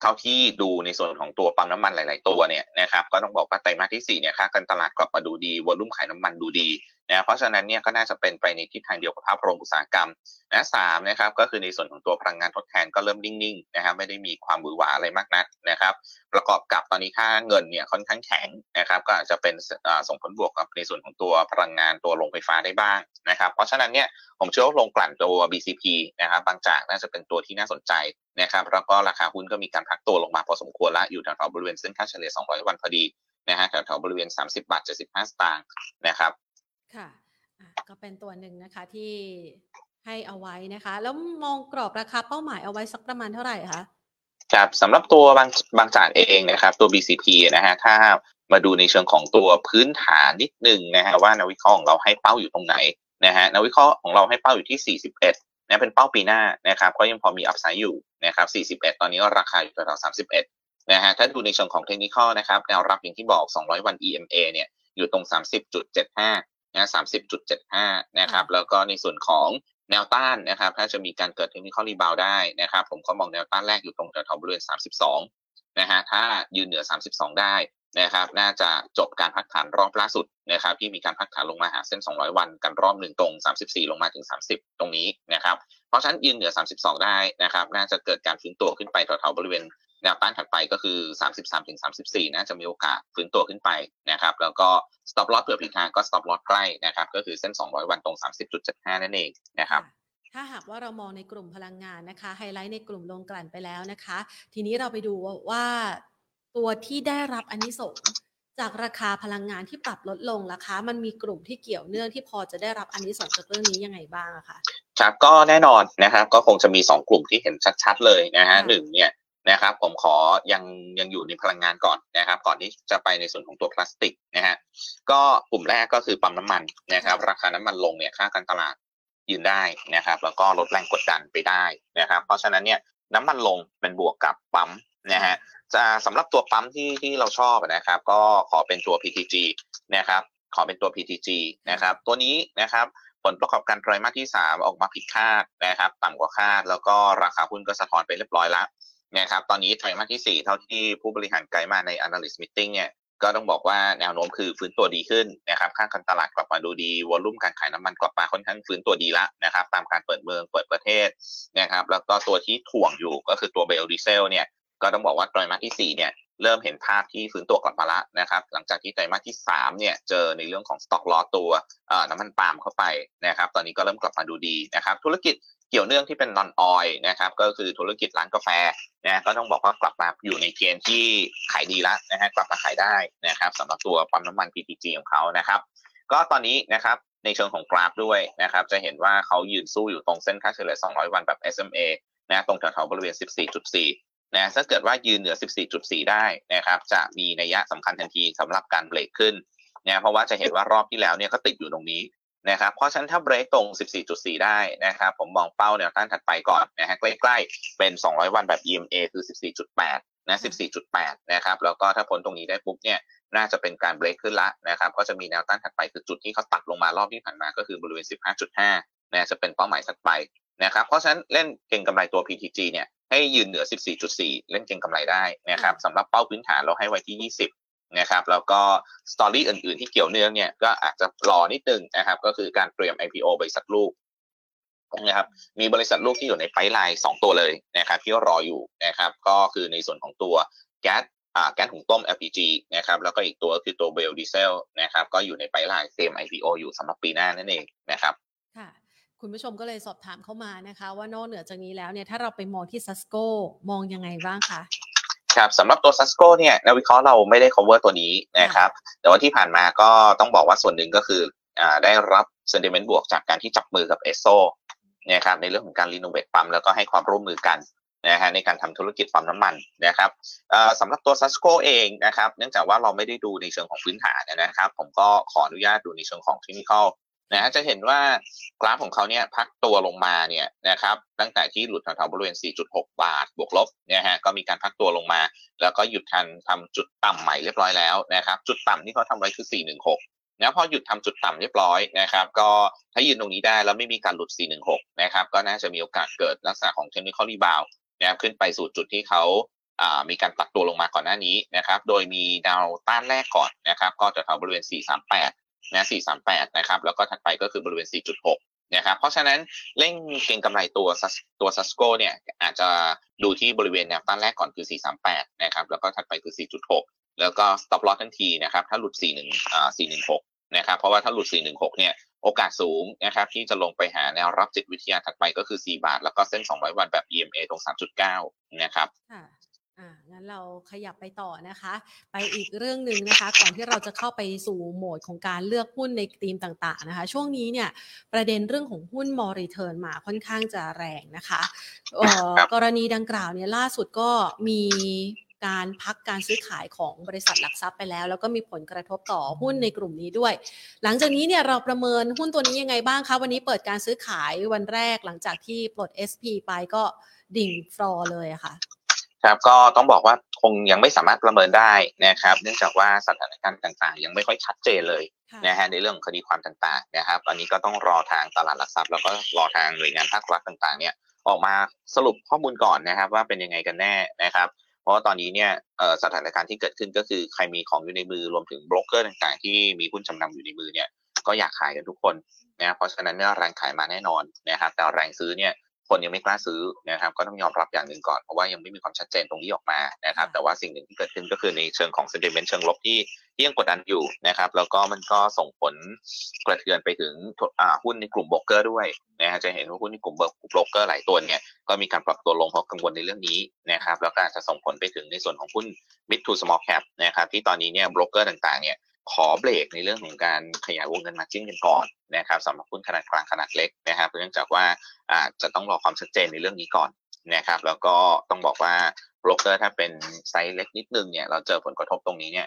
B: เท่าที่ดูในส่วนของตัวปั๊มน้ำมันหลาย ๆ ตัวเนี่ยนะครับก็ต้องบอกว่าไตรมาสที่4เนี่ยค่าการตลาดกลับมาดูดีวอลุ่มขายน้ำมันดูดี นะเพราะฉะนั้นเนี่ยก็น่าจะเป็นไปในทิศทางเดียวกับภาพรวมอุตสาหกรรมนะสามนะครับก็คือในส่วนของตัวพลังงานทดแทนก็เริ่มนิ่งๆนะครับไม่ได้มีความบือหวาอะไรมากนักนะครับ ประกอบกับตอนนี้ค่าเงินเนี่ยค่อนข้างแข็งนะครับ ก็อาจจะเป็นส่งผลบวกกับในส่วนของตัวพลังงานตัวโรงไฟฟ้าได้บ้างนะครับ เพราะฉะนั้นเนี่ยผมเชื่อว่าลงกลั่นตัว BCP นะครับบางจากน่าจะเป็นตัวที่น่าสนใจนะครับแล้วก็ราคาหุ้นก็มีการพักตัวลงมาพอสมควรแล้วอยู่แถวๆบริเวณเส้นค่าเฉลี่ย 200 วันพอดีนะฮะแถวๆบริเวณ 30 บาท 75 สตางค์นะครับ
A: ค่ะ ก็เป็นตัวหนึ่งนะคะที่ให้เอาไว้นะคะ แล้วมองกรอบราคาเป้าหมายเอาไว้สักประมาณเท่าไหร่คะ
B: ครับสำหรับตัวบางบางจากเองนะครับ ตัว BCP นะฮะถ้ามาดูในเชิงของตัวพื้นฐานนิดหนึ่งนะฮะว่านักวิเคราะห์ของเราให้เป้าอยู่ตรงไหนนะฮะนักวิเคราะห์ของเราให้เป้าอยู่ที่ 41นะเป็นเป้าปีหน้านะครับก็ยังพอมีอัพไซด์อยู่นะครับ41 ตอนนี้ก็ราคาอยู่แถวๆ31นะฮะถ้าดูในเชิงของเทคนิคนะครับแนวรับอย่างที่บอก 200 วัน EMA เนี่ยอยู่ตรง 30.75 นะสามสิบจุดเจ็ดห้านะครับ แล้วก็ในส่วนของแนวต้านนะครับ ถ้าจะมีการเกิดเทคนิคอลรีบาวได้นะครับ ผมก็มองแนวต้านแรกอยู่ตรงแถวบริเวณสามสิบสองนะฮะถ้ายืนเหนือสามสิบสองได้นะครับ น่าจะจบการพักฐานรอบล่าสุดนะครับ ที่มีการพักฐานลงมาหาเส้น 200 วันกันรอบหนึ่งตรง 34 ลงมาถึง 30 ตรงนี้นะครับ เพราะฉะนั้นยืนเหนือ 32 ได้นะครับ น่าจะเกิดการฟื้นตัวขึ้นไปแถวๆบริเวณ แนวต้านถัดไปก็คือ 33ถึง34น่าจะมีโอกาสฟื้นตัวขึ้นไปนะครับ แล้วก็ stop loss เผื่อผิดทางก็ stop loss ใกล้นะครับ ก็คือเส้น 200 วันตรง 30.75 นั่นเองนะครับ
A: ถ้าหากว่าเรามองในกลุ่มพลังงานนะคะไฮไลท์ในกลุ่มลงกลั่นไปแล้วนะคะ ทีนี้เราไปดูว่าตัวที่ได้รับอันนี้ส่งจากราคาพลังงานที่ปรับลดลงราคามันมีกลุ่มที่เกี่ยวเนื่องที่พอจะได้รับอันนี้ส่งจากเรื่องนี้ยังไงบ้างคะ
B: ครับก็แน่นอนนะครับก็คงจะมี 2 กลุ่มที่เห็นชัด ๆ เลยนะฮะหนึ่งเนี่ย นะครับ ผมขอยังยังอยู่ในพลังงานก่อนนะครับ ก่อนที่จะไปในส่วนของตัวพลาสติกนะฮะก็กลุ่มแรกก็คือปั๊มน้ำมันนะครับ ราคาน้ำมันลงเนี่ยค่าการตลาดยืนได้นะครับ แล้วก็ลดแรงกดดันไปได้นะครับ เพราะฉะนั้นเนี่ยน้ำมันลงเป็นบวกกับปั๊มนะฮะจะสำหรับตัวปั๊มที่ที่เราชอบนะครับ ก็ขอเป็นตัว PTG นะครับ ขอเป็นตัว PTG นะครับ ตัวนี้นะครับผลประกอบการไตรมาสที่ 3 ออกมาผิดคาดนะครับ ต่ำกว่าคาด แล้วก็ราคาหุ้นก็สะท้อนไปเรียบร้อยแล้ว นะครับตอนนี้ไตรมาสที่ 4 เท่าที่ผู้บริหารไกด์มาใน analyst meeting เนี่ยก็ต้องบอกว่าแนวโน้มคือฟื้นตัวดีขึ้นนะครับค่าการตลาดกลับมาดูดีวอลุ่มการขายน้ำมันกลับมาค่อนข้างฟื้นตัวดีละนะครับตามการเปิดเมืองเปิดประเทศนะครับแล้วก็ตัวที่ถ่วงอยู่ก็คือตัวเบลดีเซลเนี่ยก็ต้องบอกว่าไตรมาสที่4เนี่ยเริ่มเห็นภาพที่ฟื้นตัวกลับมาแล้วนะครับหลังจากที่ไตรมาสที่3เนี่ยเจอในเรื่องของสต็อกลอตัวน้ำมันปาล์มเข้าไปนะครับตอนนี้ก็เริ่มกลับมาดูดีนะครับธุรกิจ เกี่ยวเนื่องที่เป็นนอนออยนะครับก็คือธุรกิจร้านกาแฟนะก็ต้องบอกว่ากลับมาอยู่ในเกณฑ์ที่ขายดีแล้วนะฮะกลับมาขายได้นะครับสำหรับตัวปั๊มน้ำมัน PTG ของเขานะครับ ก็ตอนนี้นะครับในเชิงของกราฟด้วยนะครับจะเห็นว่าเขายืนสู้อยู่ตรงเส้นค่าเฉลี่ย 200 วันแบบ SMA นะตรงแถวๆบริเวณ 14.4 นะถ้าเกิดว่ายืนเหนือ 14.4 ได้นะครับจะมีนัยยะสำคัญทันทีสำหรับการเบรกขึ้นนะเพราะว่าจะเห็นว่ารอบที่แล้วเนี่ยก็ติดอยู่ตรงนี้ นะครับเพราะฉะนั้นถ้าเบรกตรง 14.4 ได้นะครับผมมองเป้าแนวต้านถัดไปก่อนนะฮะใกล้ๆเป็น 200 วันแบบ EMA คือ 14.8 นะ 14.8 นะครับแล้วก็ถ้าพ้นตรงนี้ได้ปุ๊บเนี่ยน่าจะเป็นการเบรกขึ้นละนะครับก็จะมีแนวต้านถัดไปคือจุดที่เขาตัดลงมารอบที่ผ่านมาก็คือบริเวณ 15.5 นะจะเป็นเป้าหมายถัดไปนะครับเพราะฉะนั้นเล่นเก็งกำไรตัว PTG เนี่ยให้ยืนเหนือ 14.4 เล่นเก็งกำไรได้นะครับสำหรับเป้าพื้นฐานเราให้ไว้ที่ 20 นะครับแล้วก็ story อื่นๆ ที่เกี่ยวเนื่องเนี่ยก็อาจจะรอนิดนึงนะครับก็คือการเตรียม IPO บริษัทลูกนะครับมีบริษัทลูกที่อยู่ใน pipeline สองตัวเลยนะครับที่รออยู่นะครับก็คือในส่วนของตัวแก๊สแก๊สหุงต้ม LPG นะครับแล้วก็อีกตัวคือตัวไบโอดีเซลนะครับก็อยู่ในไพไลน์เตรียม IPO อยู่สำหรับปีหน้านั่นเองนะครับ
A: ค่ะคุณผู้ชมก็เลยสอบถามเข้ามานะคะ ว่านอกเหนือจากนี้แล้วเนี่ยถ้าเราไปมองที่ซัสโกมองยังไงบ้างคะ
B: ครับสำหรับตัวซัสโกเนี่ยนักวิเคราะห์เราไม่ได้ cover ตัวนี้นะครับ แต่ว่าที่ผ่านมาก็ต้องบอกว่าส่วนหนึ่งก็คืออ่าได้รับ sentiment บวกจากการที่จับมือกับเอสโซนะครับในเรื่องของการรีโนเวทปั๊มแล้วก็ให้ความร่วมมือกันนะฮะในการทำธุรกิจปั๊มน้ำมันนะครับสำหรับตัว SUSCO เองนะครับ เนื่องจากว่าเราไม่ได้ดูในเชิงของพื้นฐานนะครับ ผมก็ขออนุญาตดูในเชิงของเทคนิค นะฮะจะเห็นว่ากราฟของเขาเนี่ยพักตัวลงมาเนี่ยนะครับตั้งแต่ที่หลุดแถวๆบริเวณ 4.6 บาท บวกลบเนี่ยฮะก็มีการพักตัวลงมา แล้วก็หยุดทันทำจุดต่ำใหม่เรียบร้อยแล้วนะครับจุดต่ำที่เขาทำไว้คือ 416นะพอหยุดทำจุดต่ำเรียบร้อยนะครับก็ถ้ายืนตรงนี้ได้แล้วไม่มีการหลุด 416 นะครับก็น่าจะมีโอกาสเกิดลักษณะของ technical reboundนะครับขึ้นไปสู่จุดที่เขามีการปรับตัวลงมาก่อนหน้านี้นะครับ โดยมีดาวต้านแรกก่อนนะครับ ก็จะแถวบริเวณ 438 นะ438นะครับแล้วก็ถัดไปก็คือบริเวณ 4.6นะครับเพราะฉะนั้นเร่งเก็งกำไรตัวตัวซัสโกเนี่ยอาจจะดูที่บริเวณแนวต้านแรกก่อนคือ 438นะครับแล้วก็ถัดไปคือ 4.6 แล้วก็ stop loss ทันทีนะครับถ้าหลุด 41อ่า416นะครับเพราะว่าถ้าหลุด 416เนี่ยโอกาสสูงนะครับที่จะลงไปหาแนวรับจิตวิทยาถัดไปก็คือ 4 บาท แล้วก็เส้น 200 วันแบบ EMA ตรง 3.9 นะครับ
A: อ่างั้นเราขยับไปต่อนะคะ ไปอีกเรื่องหนึ่งนะคะก่อนที่เราจะเข้าไปสู่โหมดของการเลือกหุ้นในธีมต่างๆนะคะ ช่วงนี้เนี่ยประเด็นเรื่องของหุ้นมอริเทิร์นมาค่อนข้างจะแรงนะคะเอ่อกรณีดังกล่าวเนี่ยล่าสุดก็มีการพักการซื้อขายของบริษัทหลักทรัพย์ไปแล้ว แล้วก็มีผลกระทบต่อหุ้นในกลุ่มนี้ด้วย หลังจากนี้เนี่ยเราประเมินหุ้นตัวนี้ยังไงบ้างคะวันนี้เปิดการซื้อขายวันแรกหลังจากที่ปลด SP ไปก็ดิ่งฟลอร์เลยอะค่ะ
B: ครับก็ต้องบอกว่าคงยังไม่สามารถประเมินได้นะครับ เนื่องจากว่าสถานการณ์ต่างๆ ยังไม่ค่อยชัดเจนเลยนะฮะในเรื่องคดีความต่างๆนะครับตอนนี้ก็ต้องรอทางตลาดหลักทรัพย์ แล้วก็รอทางหน่วยงานภาครัฐต่างๆ เนี่ยออกมาสรุปข้อมูลก่อนนะครับ ว่าเป็นยังไงกันแน่นะครับ เพราะว่าตอนนี้เนี่ยสถานการณ์ที่เกิดขึ้นก็คือใครมีของอยู่ในมือรวมถึงโบรกเกอร์ต่างๆ ที่มีหุ้นจำนำอยู่ในมือเนี่ยก็อยากขายกันทุกคนนะเพราะฉะนั้นเนี่ยแรงขายมาแน่นอนนะครับแต่แรงซื้อเนี่ย คนยังไม่กล้าซื้อนะครับ ก็ต้องยอมรับอย่างหนึ่งก่อน เพราะว่ายังไม่มีความชัดเจนตรงนี้ออกมานะครับ แต่ว่าสิ่งหนึ่งที่เกิดขึ้นก็คือในเชิงของเซนติเมนต์เชิงลบที่ยังกดดันอยู่นะครับ แล้วก็มันก็ส่งผลกระเทือนไปถึงหุ้นในกลุ่มโบรกเกอร์ด้วยนะฮะจะเห็นว่าหุ้นในกลุ่มโบรกเกอร์หลายตัวเนี่ยก็มีการปรับตัวลงเพราะกังวลในเรื่องนี้นะครับ แล้วก็จะส่งผลไปถึงในส่วนของหุ้น mid to small cap นะครับที่ตอนนี้เนี่ยโบรกเกอร์ต่างๆเนี่ย ขอเบรกในเรื่องของการขยายวงเงินมาจิ้นกันก่อนนะครับสำหรับหุ้นขนาดกลางขนาดเล็กนะครับเนื่องจากว่าอาจจะต้องรอความชัดเจนในเรื่องนี้ก่อนนะครับ แล้วก็ต้องบอกว่าโบรกเกอร์ถ้าเป็นไซส์เล็กนิดนึงเนี่ยเราเจอผลกระทบตรงนี้เนี่ย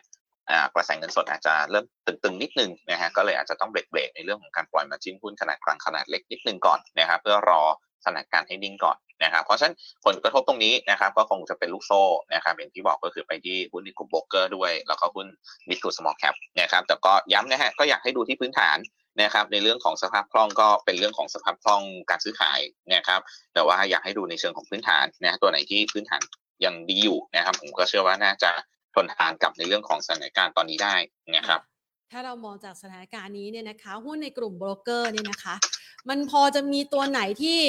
B: กระแสเงินสดอาจจะเริ่มตึงๆนิดนึงนะฮะก็เลยอาจจะต้องเบรกเบรกในเรื่องของการปล่อยมาจิ้นหุ้นขนาดกลางขนาดเล็กนิดนึงก่อนนะครับ เพื่อรอสถานการณ์ให้นิ่งก่อน นะครับเพราะฉะนั้นผลกระทบตรงนี้นะครับก็คงจะเป็นลูกโซ่นะครับอย่างที่บอกก็คือไปที่หุ้นในกลุ่มโบรกเกอร์ด้วย แล้วก็หุ้น mid to small cap นะครับแต่ก็ย้ำนะฮะก็อยากให้ดูที่พื้นฐานนะครับในเรื่องของสภาพคล่องก็เป็นเรื่องของสภาพคล่องการซื้อขายนะครับแต่ว่าอยากให้ดูในเชิงของพื้นฐานนะตัวไหนที่พื้นฐานยังดีอยู่นะครับผมก็เชื่อว่าน่าจะทนทานกับในเรื่องของสถานการณ์ตอนนี้ได้นะครับ
A: ถ้าเรามองจากสถานการณ์นี้เนี่ยนะคะหุ้นในกลุ่มโบรกเกอร์เนี่ยนะคะ มันพอจะมีตัวไหนที่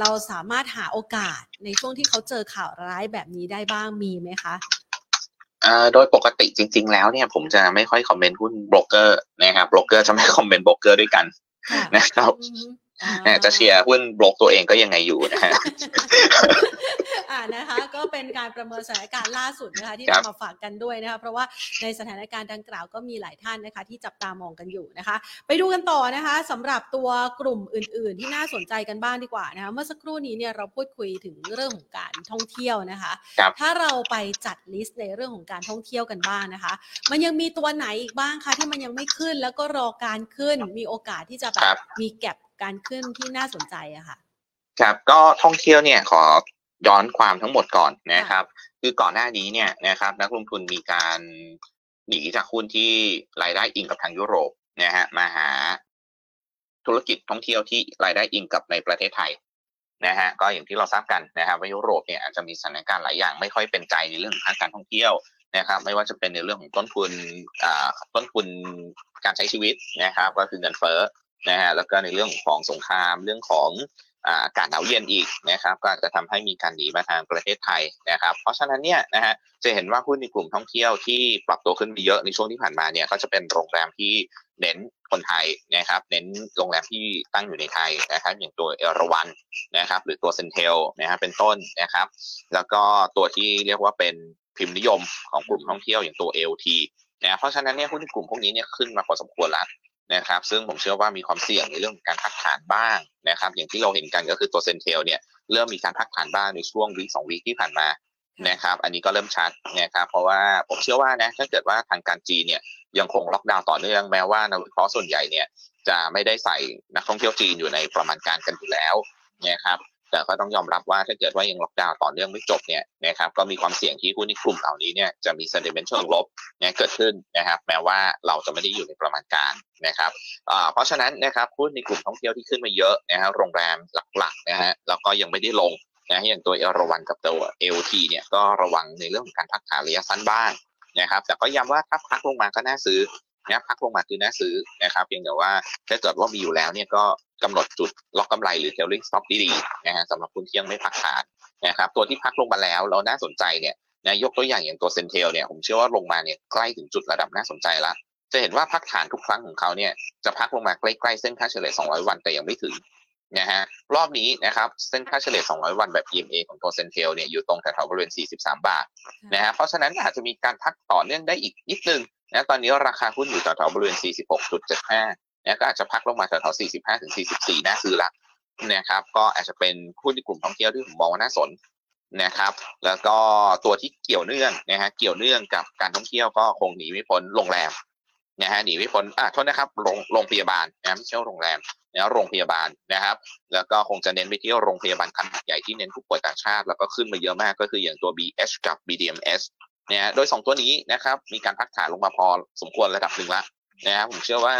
A: เราสามารถหาโอกาสในช่วงที่เขาเจอข่าวร้ายแบบนี้ได้บ้างมีไหมคะ
B: โดยปกติจริง ๆ แล้วเนี่ยผมจะไม่ค่อย comment หุ้นโบรกเกอร์นะครับโบรกเกอร์จะไม่ comment โบรกเกอร์ด้วยกันนะครับ จะเชียร์หุ้นโบรกตัวเองก็ยังไงอยู่นะฮะ
A: อ่านะคะก็เป็นการประเมินสถานการณ์ล่าสุดนะคะที่นำมาฝากกันด้วยนะคะเพราะว่าในสถานการณ์ดังกล่าวก็มีหลายท่านนะคะ ที่จับตามองกันอยู่นะคะ ไปดูกันต่อนะคะสำหรับตัวกลุ่มอื่น ๆ ที่น่าสนใจกันบ้างดีกว่านะคะเมื่อสักครู่นี้เนี่ยเราพูดคุยถึงเรื่องของการท่องเที่ยวนะคะ ถ้าเราไปจัดลิสต์ในเรื่องของการท่องเที่ยวกันบ้างนะคะ มันยังมีตัวไหนอีกบ้างคะที่มันยังไม่ขึ้นแล้วก็รอการขึ้นมีโอกาสที่จะแบบมีแก็บ การขึ้นที่น่าสนใจอะค่ะ
B: ครับก็ท่องเที่ยวเนี่ยขอย้อนความทั้งหมดก่อนนะครับ คือก่อนหน้านี้เนี่ยนะครับ นักลงทุนมีการหนีจากหุ้นที่รายได้อิงกับทางยุโรปนะฮะมาหาธุรกิจท่องเที่ยวที่รายได้อิงกับในประเทศไทยนะฮะก็อย่างที่เราทราบกันนะครับว่ายุโรปเนี่ยอาจจะมีสถานการณ์หลายอย่างไม่ค่อยเป็นใจในเรื่องของภาคการท่องเที่ยวนะครับ ไม่ว่าจะเป็นในเรื่องของต้นทุนต้นทุนการใช้ชีวิตนะครับ ก็คือเงินเฟ้อ นะฮะแล้วก็ในเรื่องของสงครามเรื่องของอากาศหนาวเย็นอีกนะครับก็จะทำให้มีการหนีมาทางประเทศไทยนะครับ เพราะฉะนั้นเนี่ยนะฮะจะเห็นว่าหุ้นในกลุ่มท่องเที่ยวที่ปรับตัวขึ้นไปเยอะในช่วงที่ผ่านมาเนี่ยก็จะเป็นโรงแรมที่เน้นคนไทยนะครับ เน้นโรงแรมที่ตั้งอยู่ในไทยนะครับ อย่างตัวเอราวันนะครับ หรือตัวเซนเทลนะครับเป็นต้นนะครับ แล้วก็ตัวที่เรียกว่าเป็นพิมพ์นิยมของกลุ่มท่องเที่ยวอย่างตัว LT นะเพราะฉะนั้นเนี่ยหุ้นในกลุ่มพวกนี้เนี่ยขึ้นมาพอสมควรแล้ว นะครับ ซึ่งผมเชื่อว่ามีความเสี่ยงในเรื่องการพักฐานบ้างนะครับ อย่างที่เราเห็นกันก็คือตัวเซนเทลเนี่ยเริ่มมีการพักฐานบ้างในช่วงวีสองวีที่ผ่านมานะครับ อันนี้ก็เริ่มชัดนะครับเพราะว่าผมเชื่อว่านะถ้าเกิดว่าทางการจีนเนี่ยยังคงล็อกดาวน์ต่อเนื่องแม้ว่านักวิเคราะห์ส่วนใหญ่เนี่ยจะไม่ได้ใส่นักท่องเที่ยวจีนอยู่ในประมาณการกันอยู่แล้วนะครับ แต่ก็ต้องยอมรับว่าถ้าเกิดว่ายังล็อกดาวน์ต่อเนื่องไม่จบเนี่ยนะครับก็มีความเสี่ยงที่หุ้นในกลุ่มเหล่านี้เนี่ยจะมี sentiment เชิงลบเนี่ยเกิดขึ้นนะครับแม้ว่าเราจะไม่ได้อยู่ในประมาณการนะครับเพราะฉะนั้นนะครับหุ้นในกลุ่มท่องเที่ยวที่ขึ้นมาเยอะนะฮะโรงแรมหลักๆนะฮะแล้วก็ยังไม่ได้ลงนะอย่างตัวเอราวัณกับตัวเอลทีเนี่ยก็ระวังในเรื่องของการพักฐานระยะสั้นบ้างนะครับแต่ก็ย้ำว่าถ้าพักลงมาก็น่าซื้อ นะพักลงมาคือน่าซื้อนะครับเพียงแต่ว่าถ้าเกิดว่ามีอยู่แล้วเนี่ยก็กำหนดจุดล็อกกำไรหรือ trailing stop ดีๆนะฮะสำหรับหุ้นที่ยังไม่พักฐานนะครับตัวที่พักลงมาแล้วเราน่าสนใจเนี่ยนะยกตัวอย่างอย่างตัว CENTEL เนี่ยผมเชื่อว่าลงมาเนี่ยใกล้ถึงจุดระดับน่าสนใจละจะเห็นว่าพักฐานทุกครั้งของเขาเนี่ยจะพักลงมาใกล้ๆเส้นค่าเฉลี่ย 200 วันแต่ยังไม่ถึงนะฮะรอบนี้นะครับเส้นค่าเฉลี่ย 200 วันแบบ EMA ของตัวเซนเทลเนี่ยอยู่ตรงแถวๆบริเวณ 43 บาทนะฮะเพราะฉะนั้นอาจจะมีการพักต่อเนื่องได้อีกนิดนึง นะตอนนี้ราคาหุ้นอยู่แถวๆบริเวณ 46.75นี่ก็อาจจะพักลงมาแถวๆ45ถึง44น่าซื้อละนะครับ ก็อาจจะเป็นหุ้นในกลุ่มท่องเที่ยวที่ผมมองว่าน่าสนนะครับ แล้วก็ตัวที่เกี่ยวเนื่องนะฮะเกี่ยวเนื่องกับการท่องเที่ยวก็คงหนีไม่พ้นโรงแรมนะฮะหนีไม่พ้นอ่าโทษนะครับโรงโรงพยาบาลนะไม่ใช่โรงแรมนะโรงพยาบาลนะครับ แล้วก็คงจะเน้นไปที่โรงพยาบาลขนาดใหญ่ที่เน้นผู้ป่วยต่างชาติ แล้วก็ขึ้นมาเยอะมากก็คืออย่างตัว BH กับ BDMS เนี่ยโดย 2 ตัวนี้นะครับมีการพักฐานลงมาพอสมควรระดับหนึ่งละนะครับผมเชื่อว่า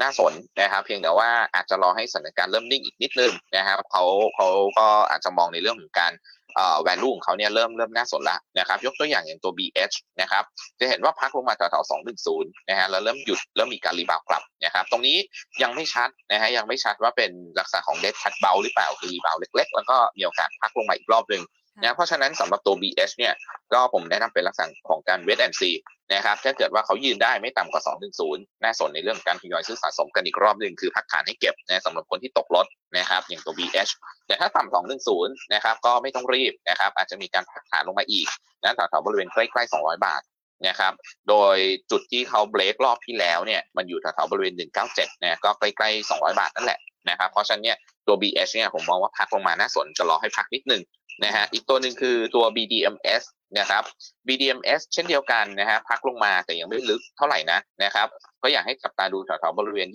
B: น่าสนนะครับเพียงแต่ว่าอาจจะรอให้สถานการณ์เริ่มนิ่งอีกนิดนึงนะครับเขาเขาก็อาจจะมองในเรื่องของการเอ่อ value ของเขาเนี่ยเริ่มเริ่มน่าสนละนะครับยกตัวอย่างอย่างตัว BH นะครับจะเห็นว่าพักลงมาแถวๆ210นะฮะแล้วเริ่มหยุดเริ่มมีการ rebound กลับนะครับตรงนี้ยังไม่ชัดนะฮะยังไม่ชัดว่าเป็นลักษณะของ dead cat bounce หรือเปล่าคือ rebound เล็ก ๆ แล้วก็มีโอกาสพักลงมาอีกรอบหนึ่ง นะเพราะฉะนั้นสำหรับตัว BH เนี่ยก็ผมแนะนำเป็นลักษณะของการ wait and see นะครับถ้าเกิดว่าเขายืนได้ไม่ต่ำกว่า 210 น่าสนในเรื่องการทยอยซื้อสะสมกันอีกรอบหนึ่งคือพักฐานให้เก็บนะสำหรับคนที่ตกรถนะครับอย่างตัว BH แต่ถ้าต่ำ210 นะครับก็ไม่ต้องรีบนะครับอาจจะมีการพักฐานลงมาอีกนะแถวๆบริเวณใกล้ๆ 200 บาทนะครับโดยจุดที่เขาเบรกรอบที่แล้วเนี่ยมันอยู่แถวๆบริเวณ 197นะก็ใกล้ๆ 200 บาทนั่นแหละนะครับเพราะฉะนั้นเนี่ยตัว BH เนี่ยผมมองว่าพักลงมาน่าสนจะรอให้พักนิดนึง นะฮะอีกตัวหนึ่งคือตัว BDMs นะครับ BDMs เช่นเดียวกันนะฮะพักลงมาแต่ยังไม่ลึกเท่าไหร่นะนะครับก็อยากให้จับตาดูแถวๆบริเวณ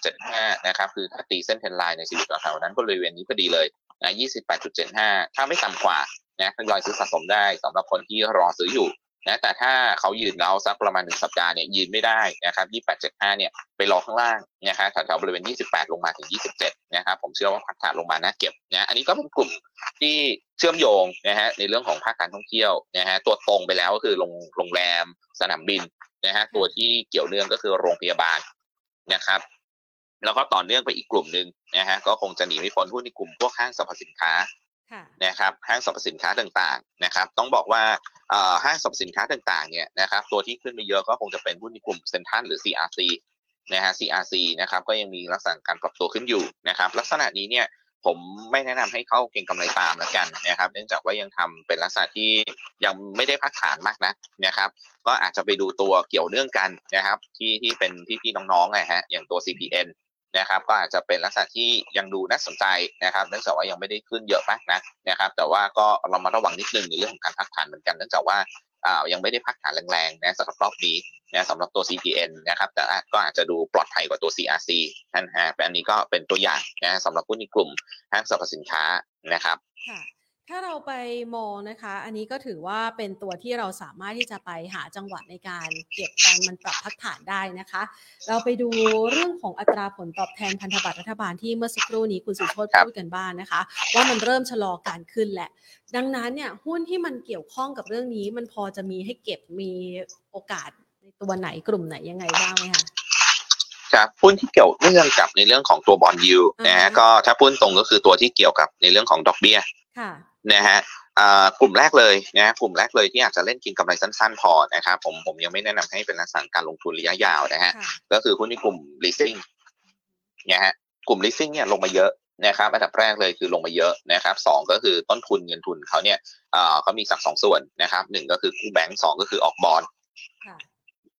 B: 28.75 นะครับคือถ้าตีเส้นเทนไลน์ในสีแถวๆนั้นบริเวณนี้พอดีเลยนะ28.75 ถ้าไม่ต่ำกว่านะทยอยซื้อสะสมได้สำหรับคนที่รอซื้ออยู่ นะแต่ถ้าเขายืนเราสักประมาณหนึ่งสัปดาห์เนี่ยยืนไม่ได้นะครับ2875เจ็ดห้าเนี่ยไปรอข้างล่างนะครับแถวๆบริเวณ28ลงมาถึง27นะครับผมเชื่อว่าพักฐานลงมาน่าเก็บนะอันนี้ก็เป็นกลุ่มที่เชื่อมโยงนะฮะในเรื่องของภาคการท่องเที่ยวนะฮะตัวตรงไปแล้วก็คือโรงโรงแรมสนามบินนะฮะตัวที่เกี่ยวเนื่องก็คือโรงพยาบาลนะครับแล้วก็ต่อเนื่องไปอีกกลุ่มหนึ่งนะฮะก็คงจะหนีไม่พ้นหุ้นในกลุ่มพวกห้างสรรพสินค้า นะครับห้างสรรพสินค้าต่างๆนะครับ ต้องบอกว่าห้างสรรพสินค้าต่างๆเนี่ยนะครับตัวที่ขึ้นไปเยอะก็คงจะเป็นหุ้นในกลุ่มเซ็นทรัลหรือ CRC นะฮะ CRC นะครับก็ยังมีลักษณะการปรับตัวขึ้นอยู่นะครับลักษณะนี้เนี่ยผมไม่แนะนำให้เข้าเก็งกำไรตามแล้วกันนะครับ เนื่องจากว่ายังทำเป็นลักษณะที่ยังไม่ได้พักฐานมากนะนะครับ ก็อาจจะไปดูตัวเกี่ยวเนื่องกันนะครับ ที่ที่เป็นพี่ๆน้องๆนะฮะอย่างตัว CPN นะครับก็อาจจะเป็นลักษณะที่ยังดูน่าสนใจนะครับเนื่องจากว่ายังไม่ได้ขึ้นเยอะมากนะนะครับแต่ว่าก็เรามาระวังนิดนึงในเรื่องของการพักฐานเหมือนกันเนื่องจากว่าอ่ายังไม่ได้พักฐานแรงๆนะสำหรับรอบนี้นะสำหรับตัว CPN นะครับแต่ก็อาจจะดูปลอดภัยกว่าตัว CRC ท่านฮะอันนี้ก็เป็นตัวอย่างนะสำหรับผู้ในกลุ่มห้างสรรพสินค้านะครับ
A: ถ้าเราไปมองนะคะ อันนี้ก็ถือว่าเป็นตัวที่เราสามารถที่จะไปหาจังหวะในการเก็บการมันปรับพักฐานได้นะคะ เราไปดูเรื่องของอัตราผลตอบแทนพันธบัตรรัฐบาลที่เมื่อสักครู่นี้คุณสุโชตพูดกันบ้างนนะคะ ว่ามันเริ่มชะลอการขึ้นแหละ ดังนั้นเนี่ยหุ้นที่มันเกี่ยวข้องกับเรื่องนี้ มันพอจะมีให้เก็บมีโอกาสในตัวไหนกลุ่มไหนยังไงบ้างไหมคะ
B: ครับหุ้นที่เกี่ยวเนื่องกับในเรื่องของตัวบอลยูนะฮะก็ถ้าพูดตรงก็คือตัวที่เกี่ยวกับในเรื่องของดอกเบี้ย นะฮะกลุ่มแรกเลยนะกลุ่มแรกเลยที่อาจจะเล่นกินกำไรสั้นๆ พอนะครับผมผมยังไม่แนะนำให้เป็นลักษณะการลงทุนระยะยาวนะฮะก็คือหุ้นในกลุ่ม leasing นะฮะกลุ่ม leasing เนี่ยลงมาเยอะนะครับอันดับแรกเลยคือลงมาเยอะนะครับสองก็คือต้นทุนเงินทุนเขาเนี่ยเขามีสักสองส่วนนะครับหนึ่งก็คือกู้แบงก์สองก็คือออกบอล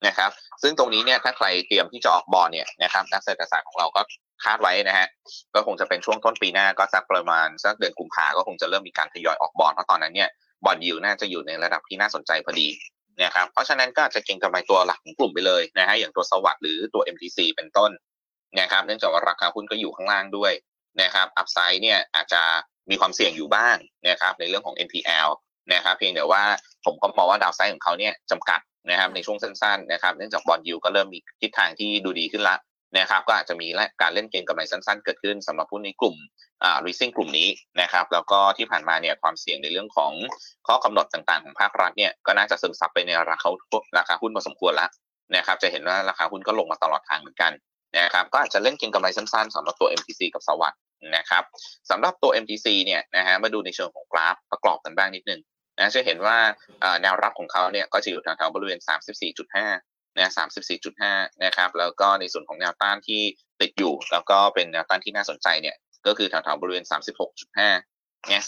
B: นะครับ ซึ่งตรงนี้เนี่ยถ้าใครเตรียมที่จะออกบอลเนี่ยนะครับนักเศรษฐศาสตร์ของเราก็ คาดไว้นะฮะก็คงจะเป็นช่วงต้นปีหน้าก็สักประมาณสักเดือนกุมภาก็คงจะเริ่มมีการทยอยออกบอลเพราะตอนนั้นเนี่ยบอลยิวน่าจะอยู่ในระดับที่น่าสนใจพอดีนะครับเพราะฉะนั้นก็จะเก็งกำไรตัวหลักของกลุ่มไปเลยนะฮะอย่างตัวสวัสด์หรือตัว MTC เป็นต้นนะครับเนื่องจากว่าราคาหุ้นก็อยู่ข้างล่างด้วยนะครับอัพไซด์เนี่ยอาจจะมีความเสี่ยงอยู่บ้างนะครับในเรื่องของ NPL นะครับเพียงแต่ว่าผมก็มองว่าดาวไซด์ของเขาเนี่ยจำกัดนะครับในช่วงสั้นๆนะครับเนื่องจากบอลยูก็เริ่มมีทิศทางที่ดูดีขึ้นละ นะครับก็อาจจะมีการเล่นเกมกำไรสั้น ๆ เกิดขึ้นสำหรับผู้ในกลุ่มอ่า leasing กลุ่มนี้นะครับแล้วก็ที่ผ่านมาเนี่ยความเสี่ยงในเรื่องของข้อกำหนดต่างๆของภาครัฐเนี่ยก็น่าจะซึมซับไปในราคาราคาหุ้นพอสมควรแล้วนะครับจะเห็นว่าราคาหุ้นก็ลงมาตลอดทางเหมือนกันนะครับก็อาจจะเล่นเก็งกำไรสั้นๆสำหรับตัว MTC กับสวัสด์นะครับสำหรับตัว MTC เนี่ยนะฮะมาดูในเชิงของกราฟประกอบกันบ้างนิดนึงนะจะเห็นว่าแนวรับของเขาเนี่ยก็จะอยู่แถวๆบริเวณ 34.5 นะ34.5นะครับ แล้วก็ในส่วนของแนวต้านที่ติดอยู่ แล้วก็เป็นแนวต้านที่น่าสนใจเนี่ย ก็คือแถวๆบริเวณ36.5เนี่ย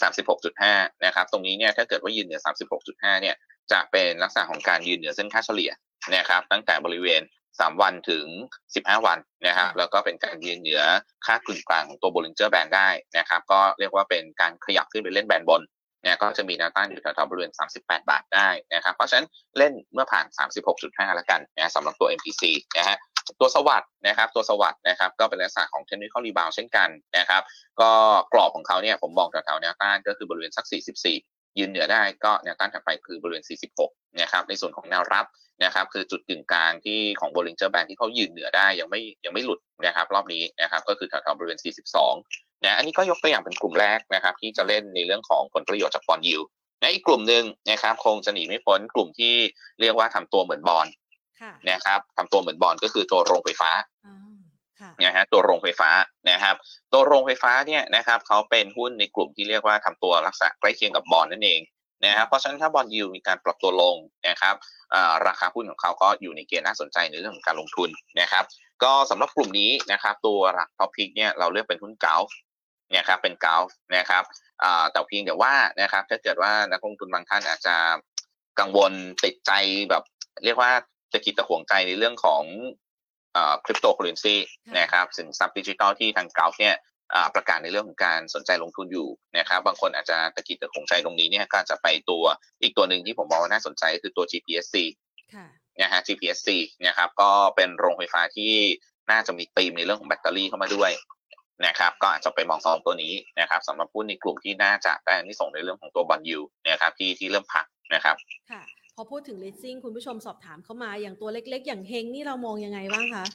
B: 36.5นะครับ ตรงนี้เนี่ยถ้าเกิดว่ายืนเหนือ36.5เนี่ย จะเป็นลักษณะของการยืนเหนือเส้นค่าเฉลี่ยนะครับ ตั้งแต่บริเวณ3 วันถึง 15 วันนะครับแล้วก็เป็นการยืนเหนือค่ากึ่งกลางของตัว Bollinger Band ได้นะครับ ก็เรียกว่าเป็นการขยับขึ้นไปเล่น band บน เนี่ยก็จะมีแนวต้านอยู่แถวๆบริเวณ 38 บาทได้นะครับ เพราะฉะนั้นเล่นเมื่อผ่าน 36.5 แล้วกันนะสำหรับตัว MPC นะฮะตัว SAWAD นะครับตัว SAWAD นะครับก็เป็นลักษณะของ technical rebound เช่นกันนะครับก็กรอบของเขาเนี่ยผมบอกแถวๆแนวต้านก็คือบริเวณสัก 44 ยืนเหนือได้ก็แนวต้านถัดไปคือบริเวณ 46 นะครับในส่วนของแนวรับนะครับคือจุดกึ่งกลางที่ของ Bollinger Band ที่เขายืนเหนือได้ยังไม่ยังไม่หลุดนะครับรอบนี้นะครับก็คือแถวๆบริเวณ 42 นะอันนี้ก็ยกตัวอย่างเป็นกลุ่มแรกนะครับ ที่จะเล่นในเรื่องของผลประโยชน์จากบอลยูนะอีกกลุ่มหนึ่งนะครับคงจะหนีไม่พ้นกลุ่มที่เรียกว่าทำตัวเหมือนบอลนะครับทำตัวเหมือนบอลก็คือตัวโรงไฟฟ้านะฮะตัวโรงไฟฟ้านะครับ ตัวโรงไฟฟ้าเนี่ยนะครับเขาเป็นหุ้นในกลุ่มที่เรียกว่าทำตัวลักษณะใกล้เคียงกับบอลนั่นเองนะครับเพราะฉะนั้นถ้า bond yield มีการปรับตัวลงนะครับราคาหุ้นของเขาก็อยู่ในเกณฑ์น่าสนใจในเรื่องของการลงทุนนะครับ ก็สำหรับกลุ่มนี้นะครับตัวหลัก top pick เนี่ยเราเลือกเป็นหุ้น GULF เนี่ยครับเป็นกัลฟ์นะครับแต่เพียงแต่ว่านะครับถ้าเกิดว่านักลงทุนบางท่านอาจจะกังวลติดใจแบบเรียกว่าจะคิดตะห่วงใจในเรื่องของคริปโตเคอเรนซีนะครับสินทรัพย์ดิจิทัลที่ทางกัลฟ์เนี่ยประกาศในเรื่องของการสนใจลงทุนอยู่นะครับบางคนอาจจะตะกิดตะขงใจตรงนี้เนี่ยก็จะไปตัวอีกตัวหนึ่งที่ผมมองว่าน่าสนใจคือตัว GPSC นะฮะ GPSC นะครับก็เป็นโรงไฟฟ้าที่น่าจะมีธีมในเรื่องของแบตเตอรี่เข้ามาด้วย นะครับก็อาจจะไปมองซองตัวนี้นะครับสำหรับผู้ในกลุ่มที่น่าจะได้ที่ส่งในเรื่องของตัวบอลยูนะครับที่ที่เริ่มพักนะครับ
A: ค่ะพอพูดถึง leasing คุณผู้ชมสอบถามเข้ามาอย่างตัวเล็ก ๆ อย่างเฮงนี่เรามองยังไงบ้างคะ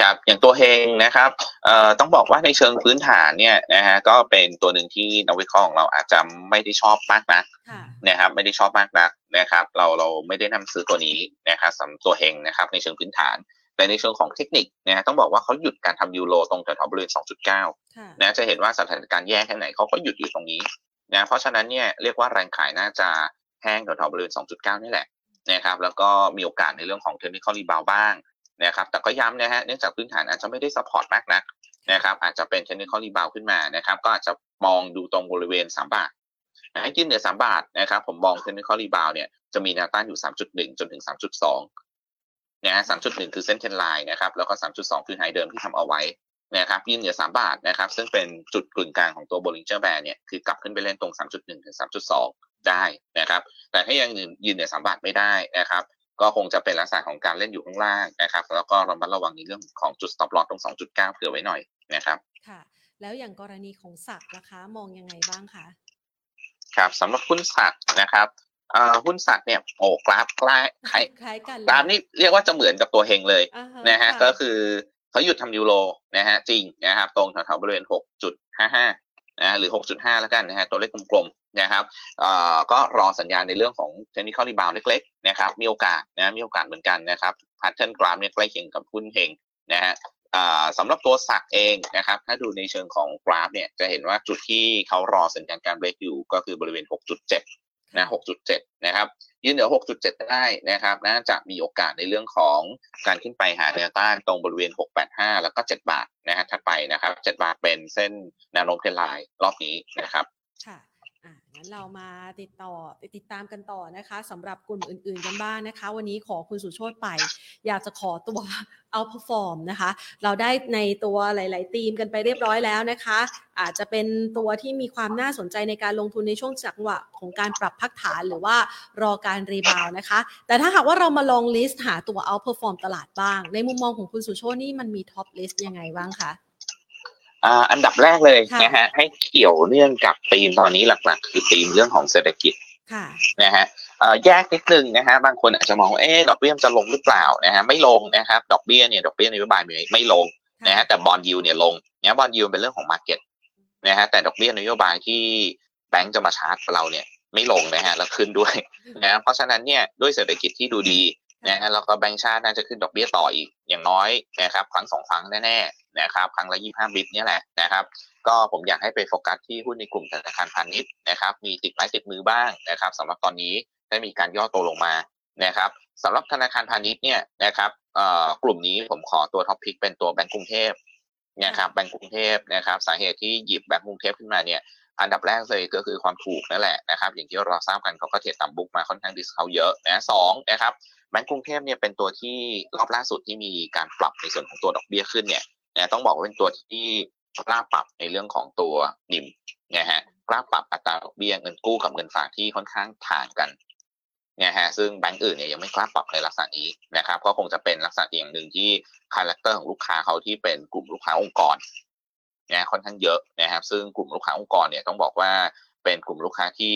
B: ครับอย่างตัวเฮงนะครับเอ่อต้องบอกว่าในเชิงพื้นฐานเนี่ยนะฮะก็เป็นตัวหนึ่งที่นักวิเคราะห์ของเราอาจจะไม่ได้ชอบมากนะนะครับไม่ได้ชอบมากนักนะครับ เราเราไม่ได้นำซื้อตัวนี้นะครับสำหรับตัวเฮงนะครับในเชิงพื้นฐาน แต่ในเชิงของเทคนิคนะต้องบอกว่าเขาหยุดการทำยูโรตรงแถวๆบริเวณ 2.9 นะจะเห็นว่าสถานการณ์แย่แค่ไหนเขาก็หยุดอยู่ตรงนี้นะเพราะฉะนั้นเนี่ยเรียกว่าแรงขายน่าจะแห้งแถวๆบริเวณ 2.9 นี่แหละนะครับแล้วก็มีโอกาสในเรื่องของ technical rebound บ้างนะครับแต่ก็ย้ำนะฮะเนื่องจากพื้นฐานอาจจะไม่ได้ support มากนักนะครับอาจจะเป็น technical rebound ขึ้นมานะครับก็อาจจะมองดูตรงบริเวณ 3 บาทนะยืนเหนือ3บาทนะครับผมมอง technical rebound เนี่ยจะมีแนวต้านอยู่ 3.1 จนถึง 3.2 นะฮะ3.1คือเส้น trend line นะครับ แล้วก็3.2คือ high เดิมที่ทำเอาไว้นะครับยืนเหนือ3บาทนะครับ ซึ่งเป็นจุดกึ่งกลางของตัว Bollinger Band เนี่ย คือกลับขึ้นไปเล่นตรง 3.1 ถึง 3.2 ได้นะครับ แต่ถ้ายังยืนเหนือ3บาทไม่ได้นะครับ ก็คงจะเป็นลักษณะของการเล่นอยู่ข้างล่างนะครับ แล้วก็ระมัดระวังในเรื่องของจุด stop loss ตรง 2.9 เผื่อไว้หน่อยนะครับ
A: ค่ะ แล้วอย่างกรณีของสักราคามองยังไงบ้างคะ
B: ครับสำหรับหุ้นสักนะครับ หุ้นสัตว์เนี่ยโอ้กราฟคล้ายคล้ายกันกราฟนี่เรียกว่าจะเหมือนกับตัวเฮงเลยนะฮะก็คือเขาหยุดทำยูโรนะฮะจริงนะครับตรงแถวๆบริเวณ 6.55นะหรือ 6.5 แล้วกันนะฮะตัวเลขกลมๆนะครับเอ่อก็รอสัญญาณในเรื่องของ technical rebound เล็กๆนะครับมีโอกาสนะมีโอกาสเหมือนกันนะครับ pattern กราฟเนี่ยใกล้เคียงกับหุ้นเฮงนะฮะสำหรับตัว SAK เองนะครับ ถ้าดูในเชิงของกราฟเนี่ยจะเห็นว่าจุดที่เขารอสัญญาณการเบรกอยู่ก็คือบริเวณ 6.7 นะ6.7 นะครับ ยืนเหนือ 6.7 ได้นะครับ น่าจะมีโอกาสในเรื่องของการขึ้นไปหาแนวต้านตรงบริเวณ 685 แล้วก็ 7 บาทนะฮะถัดไปนะครับ 7 บาทเป็นเส้นแนวโน้ม trend line รอบนี้นะครับ
A: ค่ะ อะงั้นเรามาติดต่อติดตามกันต่อนะคะสำหรับกลุ่มอื่นๆกันบ้างนะคะ วันนี้ขอคุณสุโชตไป อยากจะขอตัว outperform นะคะ เราได้ในตัวหลายๆทีมกันไปเรียบร้อยแล้วนะคะ อาจจะเป็นตัวที่มีความน่าสนใจในการลงทุนในช่วงจังหวะของการปรับพักฐานหรือว่ารอการ rebound นะคะ แต่ถ้าหากว่าเรามาลอง list หาตัว outperform ตลาดบ้าง ในมุมมองของคุณสุโชตนี่มันมี top list ยังไงบ้างคะ
B: อันดับแรกเลยนะฮะให้เกี่ยวเนื่องกับธีมตอนนี้หลักๆ คือธีมเรื่องของเศรษฐกิจนะฮะแยกนิดนึงนะฮะบางคนอาจจะมองว่าเอ๊ดอกเบี้ยจะลงหรือเปล่านะฮะไม่ลงนะครับดอกเบี้ยเนี่ยดอกเบี้ยนโยบายไม่ลงนะฮะแต่ bond yield เนี่ยลงเนี่ย bond yield เป็นเรื่องของ market นะฮะแต่ดอกเบี้ยนโยบายที่แบงก์จะมาชาร์จเราเนี่ยไม่ลงนะฮะแล้วขึ้นด้วยนะเพราะฉะนั้นเนี่ยด้วยเศรษฐกิจที่ดูดี นะฮะแล้วก็แบงก์ชาติน่าจะขึ้นดอกเบี้ยต่ออีกอย่างน้อยนะครับครั้งสองครั้งแน่ๆนะครับครั้งละยี่ห้า bip นี่แหละนะครับก็ผมอยากให้ไปโฟกัสที่หุ้นในกลุ่มธนาคารพาณิชย์นะครับมีติดไม้ติดมือบ้างนะครับสำหรับตอนนี้ได้มีการย่อตัวลงมานะครับสำหรับธนาคารพาณิชย์เนี่ยนะครับกลุ่มนี้ผมขอตัว top pick เป็นตัวแบงก์กรุงเทพนะครับแบงก์กรุงเทพนะครับสาเหตุที่หยิบแบงก์กรุงเทพขึ้นมาเนี่ยอันดับแรกเลยก็คือความถูกนั่นแหละนะครับอย่างที่เราทราบกันเขาก็เทรดต่ำบุกมาค่อนข้างดิสเขาเยอะนะสองนะครับ แบงก์กรุงเทพเนี่ยเป็นตัวที่รอบล่าสุดที่มีการปรับในส่วนของตัวดอกเบี้ยขึ้นเนี่ยนะต้องบอกว่าเป็นตัวที่กล้าปรับในเรื่องของตัวนิมนะฮะกล้าปรับอัตราดอกเบี้ยเงินกู้กับเงินฝากที่ค่อนข้างถ่างกันนะฮะซึ่งแบงก์อื่นเนี่ยยังไม่กล้าปรับในลักษณะนี้นะครับก็คงจะเป็นลักษณะอย่างหนึ่งที่ character ของลูกค้าเขาที่เป็นกลุ่มลูกค้าองค์กรนะค่อนข้างเยอะนะครับ ซึ่งกลุ่มลูกค้าองค์กรเนี่ยต้องบอกว่าเป็นกลุ่มลูกค้าที่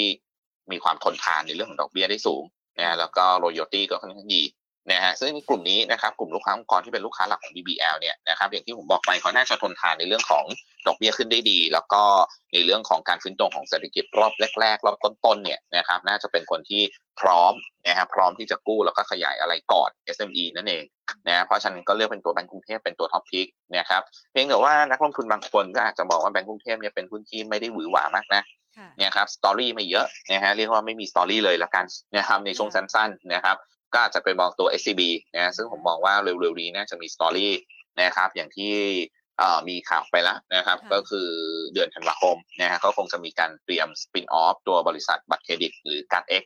B: มีความทนทานในเรื่องของดอกเบี้ยได้สูง นะแล้วก็ loyalty ก็ค่อนข้างดีนะฮะซึ่งกลุ่มนี้นะครับกลุ่มลูกค้าองค์กรที่เป็นลูกค้าหลักของ BBL เนี่ยนะครับอย่างที่ผมบอกไปเขาน่าจะทนทานในเรื่องของดอกเบี้ยขึ้นได้ดี แล้วก็ในเรื่องของการฟื้นตัวของเศรษฐกิจรอบแรกๆรอบต้นๆเนี่ยนะครับน่าจะเป็นคนที่พร้อมนะครับพร้อมที่จะกู้แล้วก็ขยายอะไรก่อน SME นั่นเองนะเพราะฉะนั้นก็เลือกเป็นตัวแบงก์กรุงเทพเป็นตัว top pick นะครับเพียงแต่ว่านักลงทุนบางคนก็อาจจะบอกว่าแบงก์กรุงเทพเนี่ยเป็นหุ้นที่ไม่ได้หวือหวามากนะ เนี่ยครับ story ไม่เยอะนะฮะเรียกว่าไม่มี story เลยละกันนะครับในช่วงสั้นๆนะครับก็อาจจะไปมองตัว SCB นะซึ่งผมมองว่าเร็วๆนี้น่าจะมี story นะครับอย่างที่มีข่าวไปแล้วนะครับ ก็คือเดือนธันวาคมนะฮะก็คงจะมีการเตรียม spin-off ตัวบริษัทบัตรเครดิต หรือ CardX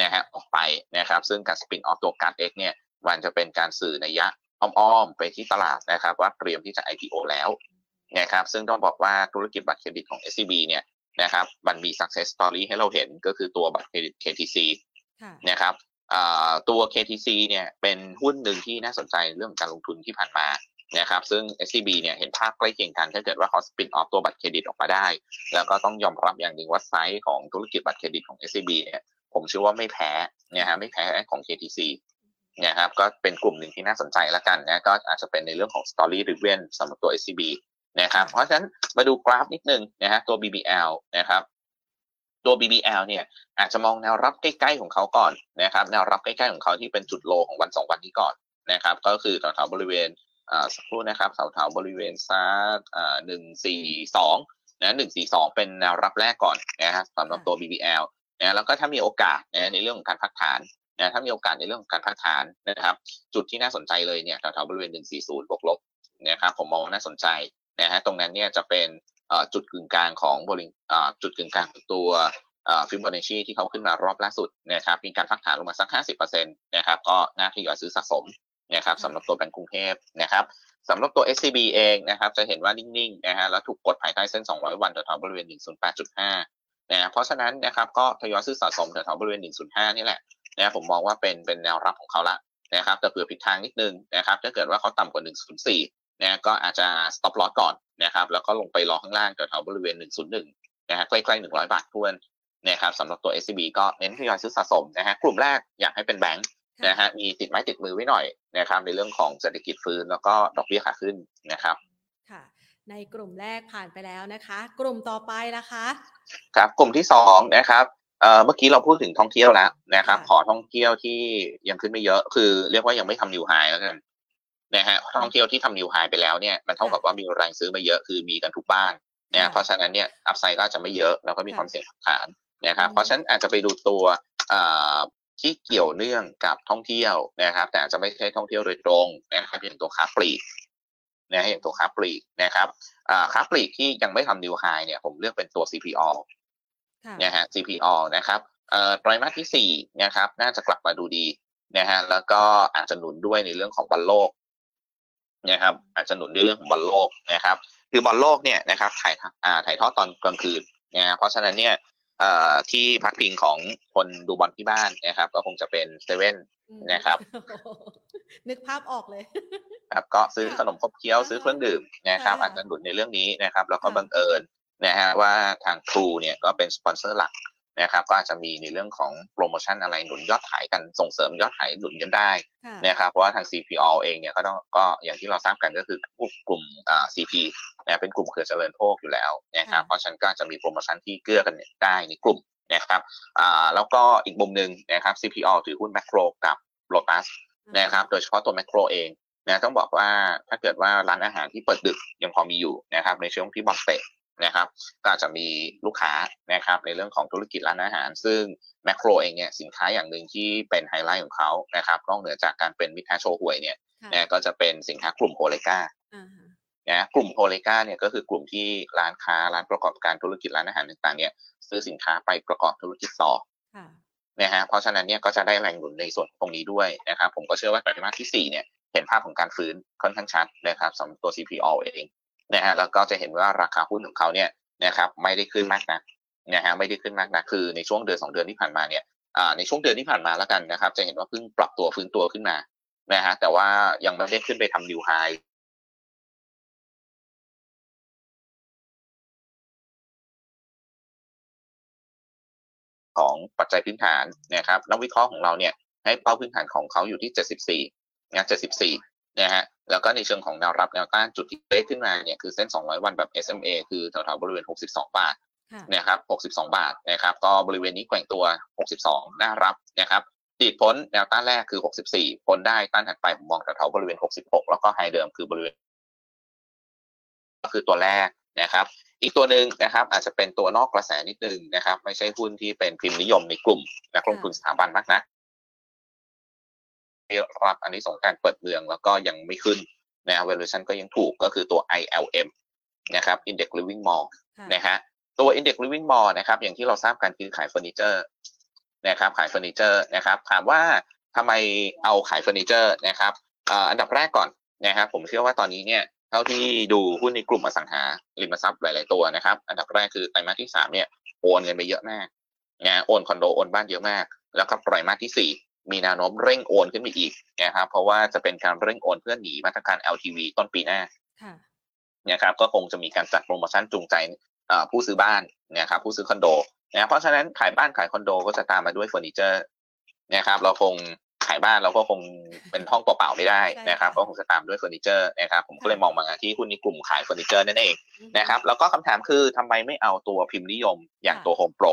B: นะฮะออกไปนะครับซึ่งการ spin-off ตัว CardX เนี่ยมันจะเป็นการสื่อนัยยะอ้อมๆ ไปที่ตลาดนะครับ ว่าเตรียมที่จะ IPO แล้วนะครับซึ่งต้องบอกว่าธุรกิจบัตรเครดิตของ SCB เนี่ย นะครับ มันมี success story ให้เราเห็นก็คือตัวบัตรเครดิต KTC นะครับตัว KTC เนี่ยเป็นหุ้นหนึ่งที่น่าสนใจเรื่องการลงทุนที่ผ่านมานะครับซึ่ง SCB เนี่ยเห็นภาพใกล้เคียงกันถ้าเกิดว่าเขา spin-off ตัวบัตรเครดิตออกมาได้ แล้วก็ต้องยอมรับอย่างหนึ่งว่าไซส์ของธุรกิจบัตรเครดิตของ SCB เนี่ยผมเชื่อว่าไม่แพ้นะฮะไม่แพ้ของ KTC นะครับก็เป็นกลุ่มหนึ่งที่น่าสนใจแล้วกันนะก็อาจจะเป็นในเรื่องของ Story r i v e n สำหรับตัว SCB นะครับ เพราะฉะนั้นมาดูกราฟนิดนึงนะฮะตัว BBL นะครับตัว BBL เนี่ยอาจจะมองแนวรับใกล้ๆของเขาก่อนนะครับ แนวรับใกล้ๆของเขาที่เป็นจุดโลของวันสองวันนี้ก่อนนะครับ ก็คือแถวๆบริเวณสักครู่นะครับแถวๆบริเวณซักหนึ่งสี่สองนะหนึ่งสี่สองเป็นแนวรับแรกก่อนนะฮะสำหรับตัว BBL นะแล้วก็ถ้ามีโอกาสนะในเรื่องของการพักฐานนะถ้ามีโอกาสในเรื่องของการพักฐานนะครับ จุดที่น่าสนใจเลยเนี่ยแถวๆบริเวณ140บวกลบนะครับผมมองว่าน่าสนใจ นะฮะตรงนั้นเนี่ยจะเป็นจุดกึ่งกลางของบริจุดกึ่งกลางของตัวฟิมโบนัชชีที่เขาขึ้นมารอบล่าสุดนะครับมีการพักฐานลงมาสัก 50%นะครับก็น่าทยอยซื้อสะสมนะครับสำหรับตัวแบงก์กรุงเทพนะครับสำหรับตัว SCB เองนะครับจะเห็นว่านิ่งๆนะฮะแล้วถูกกดภายใต้เส้น 200 วันแถวๆบริเวณ 108.5นะเพราะฉะนั้นนะครับก็ทยอยซื้อสะสมแถวๆบริเวณ 105 นี่แหละนะผมมองว่าเป็นเป็นแนวรับของเขาละนะครับแต่เผื่อผิดทางนิดนึงนะครับถ้าเกิดว่าเขาต่ำกว่า 104 นะก็อาจจะ stop loss ก่อนนะครับแล้วก็ลงไปรอข้างล่างแถวๆบริเวณ 101นะฮะใกล้ๆ 100 บาททวนนะครับสำหรับตัว SCB ก็เน้นทยอยซื้อสะสมนะฮะกลุ่มแรกอยากให้เป็นแบงค์นะฮะมีติดไม้ติดมือไว้หน่อยนะครับในเรื่องของเศรษฐกิจฟื้นแล้วก็ดอกเบี้ยขาขึ้นนะครับ
A: ค่ะในกลุ่มแรกผ่านไปแล้วนะคะ กลุ่มต่อไปนะคะ
B: ครับกลุ่มที่สองนะครับเอ่อเมื่อกี้เราพูดถึงท่องเที่ยวแล้วนะครับ ขอท่องเที่ยวที่ยังขึ้นไม่เยอะ คือเรียกว่ายังไม่ทำนิวไฮแล้วกัน นะฮะท่องเที่ยวที่ทำนิวไฮไปแล้วเนี่ยมันเท่ากับว่ามีแรงซื้อมาเยอะคือมีกันทุกบ้านนะเพราะฉะนั้นเนี่ยอัพไซด์ก็จะไม่เยอะแล้วก็มีความเสี่ยงฐานนะครับเพราะฉะนั้นอาจจะไปดูตัวที่เกี่ยวเนื่องกับท่องเที่ยวนะครับ แต่อาจจะไม่ใช่ท่องเที่ยวโดยตรงนะครับอย่างตัวค้าปลีกนะอย่างตัวค้าปลีกนะครับค้าปลีกที่ยังไม่ทำนิวไฮเนี่ยผมเลือกเป็นตัว CPO นะฮะ CPO นะครับไตรมาสที่สี่นะครับน่าจะกลับมาดูดีนะฮะแล้วก็อาจจะหนุนด้วยในเรื่องของบอลโลก นะครับ อาจจะหนุนด้วยเรื่องของบอลโลกนะครับ คือบอลโลกเนี่ยนะครับถ่ายอ่าถ่ายทอดตอนกลางคืนนะเพราะฉะนั้นเนี่ยที่พักพิงของคนดูบอลที่บ้านนะครับ ก็คงจะเป็นเซเว่นนะครับ
A: นึกภาพออกเลย
B: ครับก็ซื้อขนมคบเคี้ยวซื้อเครื่องดื่มนะครับ อาจจะหนุนในเรื่องนี้นะครับ แล้วก็บังเอิญนะฮะว่าทาง True เนี่ยก็เป็นสปอนเซอร์หลัก นะครับก็อาจจะมีในเรื่องของโปรโมชั่นอะไรหนุนยอดขายกันส่งเสริมยอดขายหนุนกันได้นะครับเพราะว่าทาง CPO เองเนี่ยก็ต้องก็อย่างที่เราทราบกันก็คือกลุ่มอ่า CP นะเป็นกลุ่มเครือเจริญโภคอยู่แล้วนะครับเพราะฉะนั้นก็จะมีโปรโมชั่นที่เกื้อกันได้ในกลุ่มนะครับอ่าแล้วก็อีกมุมหนึ่งนะครับ CPO ถือหุ้นแมคโครกับโลตัสนะครับโดยเฉพาะตัวแมคโครเองนะต้องบอกว่าถ้าเกิดว่าร้านอาหารที่เปิดดึกยังพอมีอยู่นะครับในช่วงที่บอลเตะ นะครับก็อาจจะมีลูกค้านะครับในเรื่องของธุรกิจร้านอาหาร ซึ่งแมคโครเองเนี่ยสินค้าอย่างหนึ่งที่เป็นไฮไลท์ของเขานะครับนอกเหนือจากการเป็นมิตรโชว์หวยเนี่ยนะก็จะเป็นสินค้ากลุ่มโฮเลกานะกลุ่มโฮเลกาเนี่ยก็คือกลุ่มที่ร้านค้าร้านประกอบการธุรกิจร้านอาหารต่างๆเนี่ยซื้อสินค้าไปประกอบธุรกิจต่อนะฮะเพราะฉะนั้นเนี่ยก็จะได้แรงหนุนในส่วนตรงนี้ด้วยนะครับผมก็เชื่อว่าไตรมาสที่4เนี่ยเห็นภาพของการฟื้นค่อนข้างชัดนะครับสำหรับตัว CPO เอง นะฮะแล้วก็จะเห็นว่าราคาหุ้นของเขาเนี่ยนะครับไม่ได้ขึ้นมากนะนะฮะไม่ได้ขึ้นมากนะคือในช่วงเดือนสองเดือนที่ผ่านมาเนี่ยอ่าในช่วงเดือนที่ผ่านมาแล้วกันนะครับ จะเห็นว่าเพิ่งปรับตัวฟื้นตัวขึ้นมานะฮะแต่ว่ายังไม่ได้ขึ้นไปทำนิวไฮของปัจจัยพื้นฐานนะครับนักวิเคราะห์ของเราเนี่ยให้เป้าพื้นฐานของเขาอยู่ที่ 74นะ74 นะฮะแล้วก็ในเชิงของแนวรับแนวต้านจุดที่เล็กขึ้นมาเนี่ยคือเส้น 200 วันแบบ SMA คือแถวๆบริเวณ 62 บาทนะครับ 62 บาทนะครับ ก็บริเวณนี้แกว่งตัว 62 น่ารับนะครับติดพ้นแนวต้านแรกคือ 64 พ้นได้ต้านถัดไปผมมองแถวๆบริเวณ 66 แล้วก็ไฮเดิมคือบริเวณ ก็คือตัวแรกนะครับ อีกตัวหนึ่งนะครับ อาจจะเป็นตัวนอกกระแสนิดนึงนะครับ ไม่ใช่หุ้นที่เป็นพิมพ์นิยมในกลุ่มนักลงทุนสถาบันมากนะ ครับอันนี้สงการเปิดเมืองแล้วก็ยังไม่ขึ้นนะ valuation ก็ยังถูกก็คือตัว ILM นะครับ Index Living Mall นะฮะตัว Index Living Mall นะครับ อย่างที่เราทราบกันคือขายเฟอร์นิเจอร์นะครับขายเฟอร์นิเจอร์นะครับ ถามว่าทำไมเอาขายเฟอร์นิเจอร์นะครับอันดับแรกก่อนนะครับ ผมเชื่อว่าตอนนี้เนี่ยเท่าที่ดูหุ้นในกลุ่มอสังหาริมทรัพย์หลาย ๆตัวนะครับ อันดับแรกคือไตรมาสที่สามเนี่ยโอนเงินไปเยอะมากนะโอนคอนโดโอนบ้านเยอะมาก แล้วก็ไตรมาสที่สี่ มีแนวโน้มเร่งโอนขึ้นไปอีกนะครับเพราะว่าจะเป็นการเร่งโอนเพื่อหนีมาตรการ LTV ต้นปีหน้านะครับก็คงจะมีการจัดโปรโมชั่นจูงใจผู้ซื้อบ้านนะครับผู้ซื้อคอนโดนะเพราะฉะนั้นขายบ้านขายคอนโดก็จะตามมาด้วยเฟอร์นิเจอร์นะครับเราคงขายบ้านเราก็คงเป็นห้องเปล่าๆไม่ได้นะครับก็คงจะตามด้วยเฟอร์นิเจอร์นะครับผมก็เลยมองมาที่หุ้นในกลุ่มขายเฟอร์นิเจอร์นั่นเองนะครับแล้วก็คำถามคือทำไมไม่เอาตัวพิมพ์นิยมอย่างตัวโฮมโปร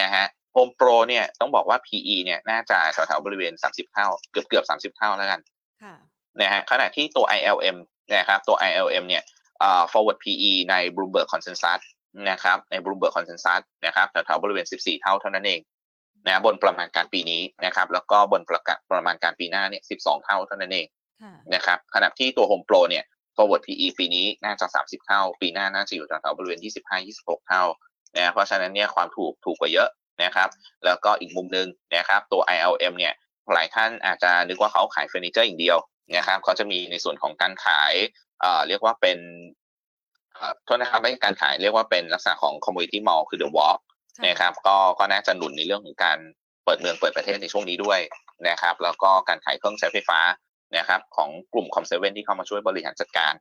B: นะฮะ โฮมโปรเนี่ยต้องบอกว่า PE เนี่ยน่าจะแถวๆบริเวณ 30 เท่า เกือบเกือบ30 เท่าแล้วกันนะฮะขณะที่ตัว ILM นะครับตัว ILM เนี่ย forward PE ใน Bloomberg Consensus นะครับใน Bloomberg Consensus นะครับแถวๆบริเวณ 14 เท่าเท่านั้นเองนะบนประมาณการปีนี้นะครับ แล้วก็บนประกาศประมาณการปีหน้าเนี่ย 12 เท่าเท่านั้นเองนะครับขณะที่ตัว Home Pro เนี่ย forward PE ปีนี้น่าจะ 30 เท่า ปีหน้าน่าจะอยู่แถวๆบริเวณ 25-26 เท่านะเพราะฉะนั้นเนี่ยความถูกถูกกว่าเยอะ นะครับ แล้วก็อีกมุมหนึ่งนะครับ ตัว ILM เนี่ยหลายท่านอาจจะนึกว่าเขาขายเฟอร์นิเจอร์อย่างเดียวนะครับเขาจะมีในส่วนของการขายเอ่อเรียกว่าเป็นโทษนะครับไม่การขายเรียกว่าเป็นลักษณะของ community mall คือ the walk นะครับก็ก็น่าจะหนุนในเรื่องของการเปิดเมืองเปิดประเทศในช่วงนี้ด้วยนะครับ แล้วก็การขายเครื่องใช้ไฟฟ้านะครับ ของกลุ่มคอมเซเว่นที่เข้ามาช่วยบริหารจัดการ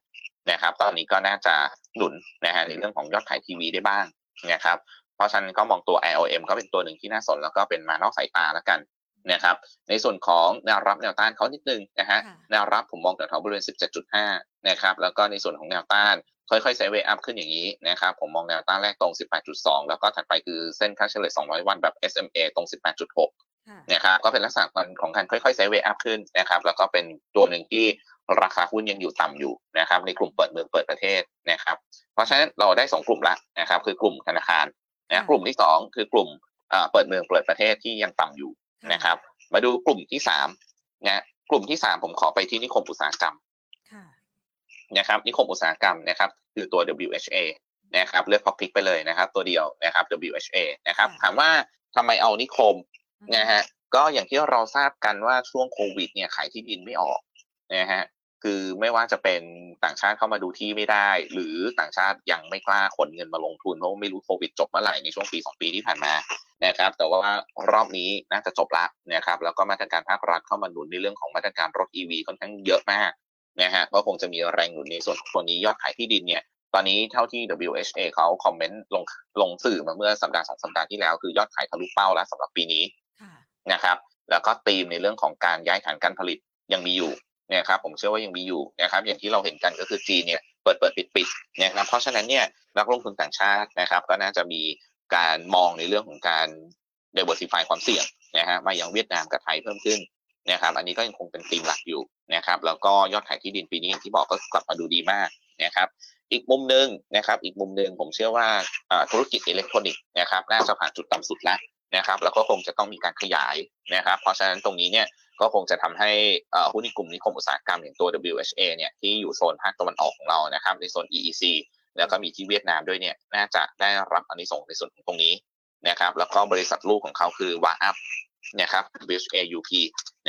B: นะครับ ตอนนี้ก็น่าจะหนุนนะฮะในเรื่องของยอดขายทีวีได้บ้างนะครับ เพราะฉะนั้นก็มองตัว IOM ก็เป็นตัวหนึ่งที่น่าสนแล้วก็เป็นมานอกสายตาแล้วกันนะครับ ในส่วนของแนวรับแนวต้านเขานิดนึงนะฮะแนวรับผมมองแถวๆบริเวณ 17.5 นะครับแล้วก็ในส่วนของแนวต้านค่อยๆไซเวอัพขึ้นอย่างนี้นะครับ ผมมองแนวต้านแรกตรง 18.2 แล้วก็ถัดไปคือเส้นค่าเฉลี่ย 200 วันแบบ SMA ตรง 18.6 นะครับ ก็เป็นลักษณะของการค่อยๆไซเวอัพขึ้นนะครับ แล้วก็เป็นตัวหนึ่งที่ราคาหุ้นยังอยู่ต่ำอยู่นะครับ ในกลุ่มเปิดเมืองเปิดประเทศนะครับ เพราะฉะนั้นเราได้ 2 กลุ่มละนะครับ คือกลุ่มธนาคาร นะกลุ่มที่2คือกลุ่มเปิดเมืองเปิดประเทศที่ยังต่ำอยู่นะครับ มาดูกลุ่มที่3นะกลุ่มที่3ผมขอไปที่นิคมอุตสาหกรรมนะครับนิคมอุตสาหกรรมนะครับคือตัว WHA นะครับเลือกพอพิกไปเลยนะครับ ตัวเดียวนะครับ WHA นะครับถามว่าทำไมเอานิคมนะฮะก็อย่างที่เราทราบกันว่าช่วงโควิดเนี่ยขายที่ดินไม่ออกนะฮะ คือไม่ว่าจะเป็นต่างชาติเข้ามาดูที่ไม่ได้ หรือต่างชาติยังไม่กล้าขนเงินมาลงทุนเพราะไม่รู้โควิดจบเมื่อไหร่ในช่วงปีสองปีที่ผ่านมานะครับ แต่ว่ารอบนี้น่าจะจบละนะครับ แล้วก็มาตรการภาครัฐเข้ามาหนุนในเรื่องของมาตรการรถ EV ค่อนข้างเยอะมากนะฮะก็คงจะมีแรงหนุนในส่วนของตัวนี้ยอดขายที่ดินเนี่ยตอนนี้เท่าที่ WHA เขาคอมเมนต์ลงลงสื่อมาเมื่อสัปดาห์สองสัปดาห์ที่แล้ว คือยอดขายทะลุเป้าแล้วสำหรับปีนี้นะครับ แล้วก็ธีมในเรื่องของการย้ายฐานการผลิตยังมีอยู่ นะครับผมเชื่อว่ายังมีอยู่นะครับอย่างที่เราเห็นกันก็คือจีนเนี่ยเปิดเปิดปิดปิดนะครับเพราะฉะนั้นเนี่ยนักลงทุนต่างชาตินะครับ ก็น่าจะมีการมองในเรื่องของการ diversify ความเสี่ยงนะฮะมาอย่างเวียดนามกับไทยเพิ่มขึ้นนะครับอันนี้ก็ยังคงเป็นธีมหลักอยู่นะครับแล้วก็ยอดขายที่ดินปีนี้อย่างที่บอกก็กลับมาดูดีมากนะครับอีกมุมหนึ่งนะครับอีกมุมหนึ่งผมเชื่อว่าธุรกิจอิเล็กทรอนิกส์นะครับน่าจะผ่านจุดต่ำสุดแล้วนะครับแล้วก็คงจะต้องมีการขยายนะครับ เพราะฉะนั้นตรงนี้เนี่ยก็คงจะทำให้หุ้นในกลุ่มนิคมอุตสาหกรรมอย่างตัว WHA เนี่ยที่อยู่โซนภาคตะวันออกของเรานะครับในโซน EEC แล้วก็มีที่เวียดนามด้วยเนี่ยน่าจะได้รับอันนี้ส่งในส่วนของตรงนี้นะครับแล้วก็บริษัทลูกของเขาคือ WHAUP นะครับ WHAUP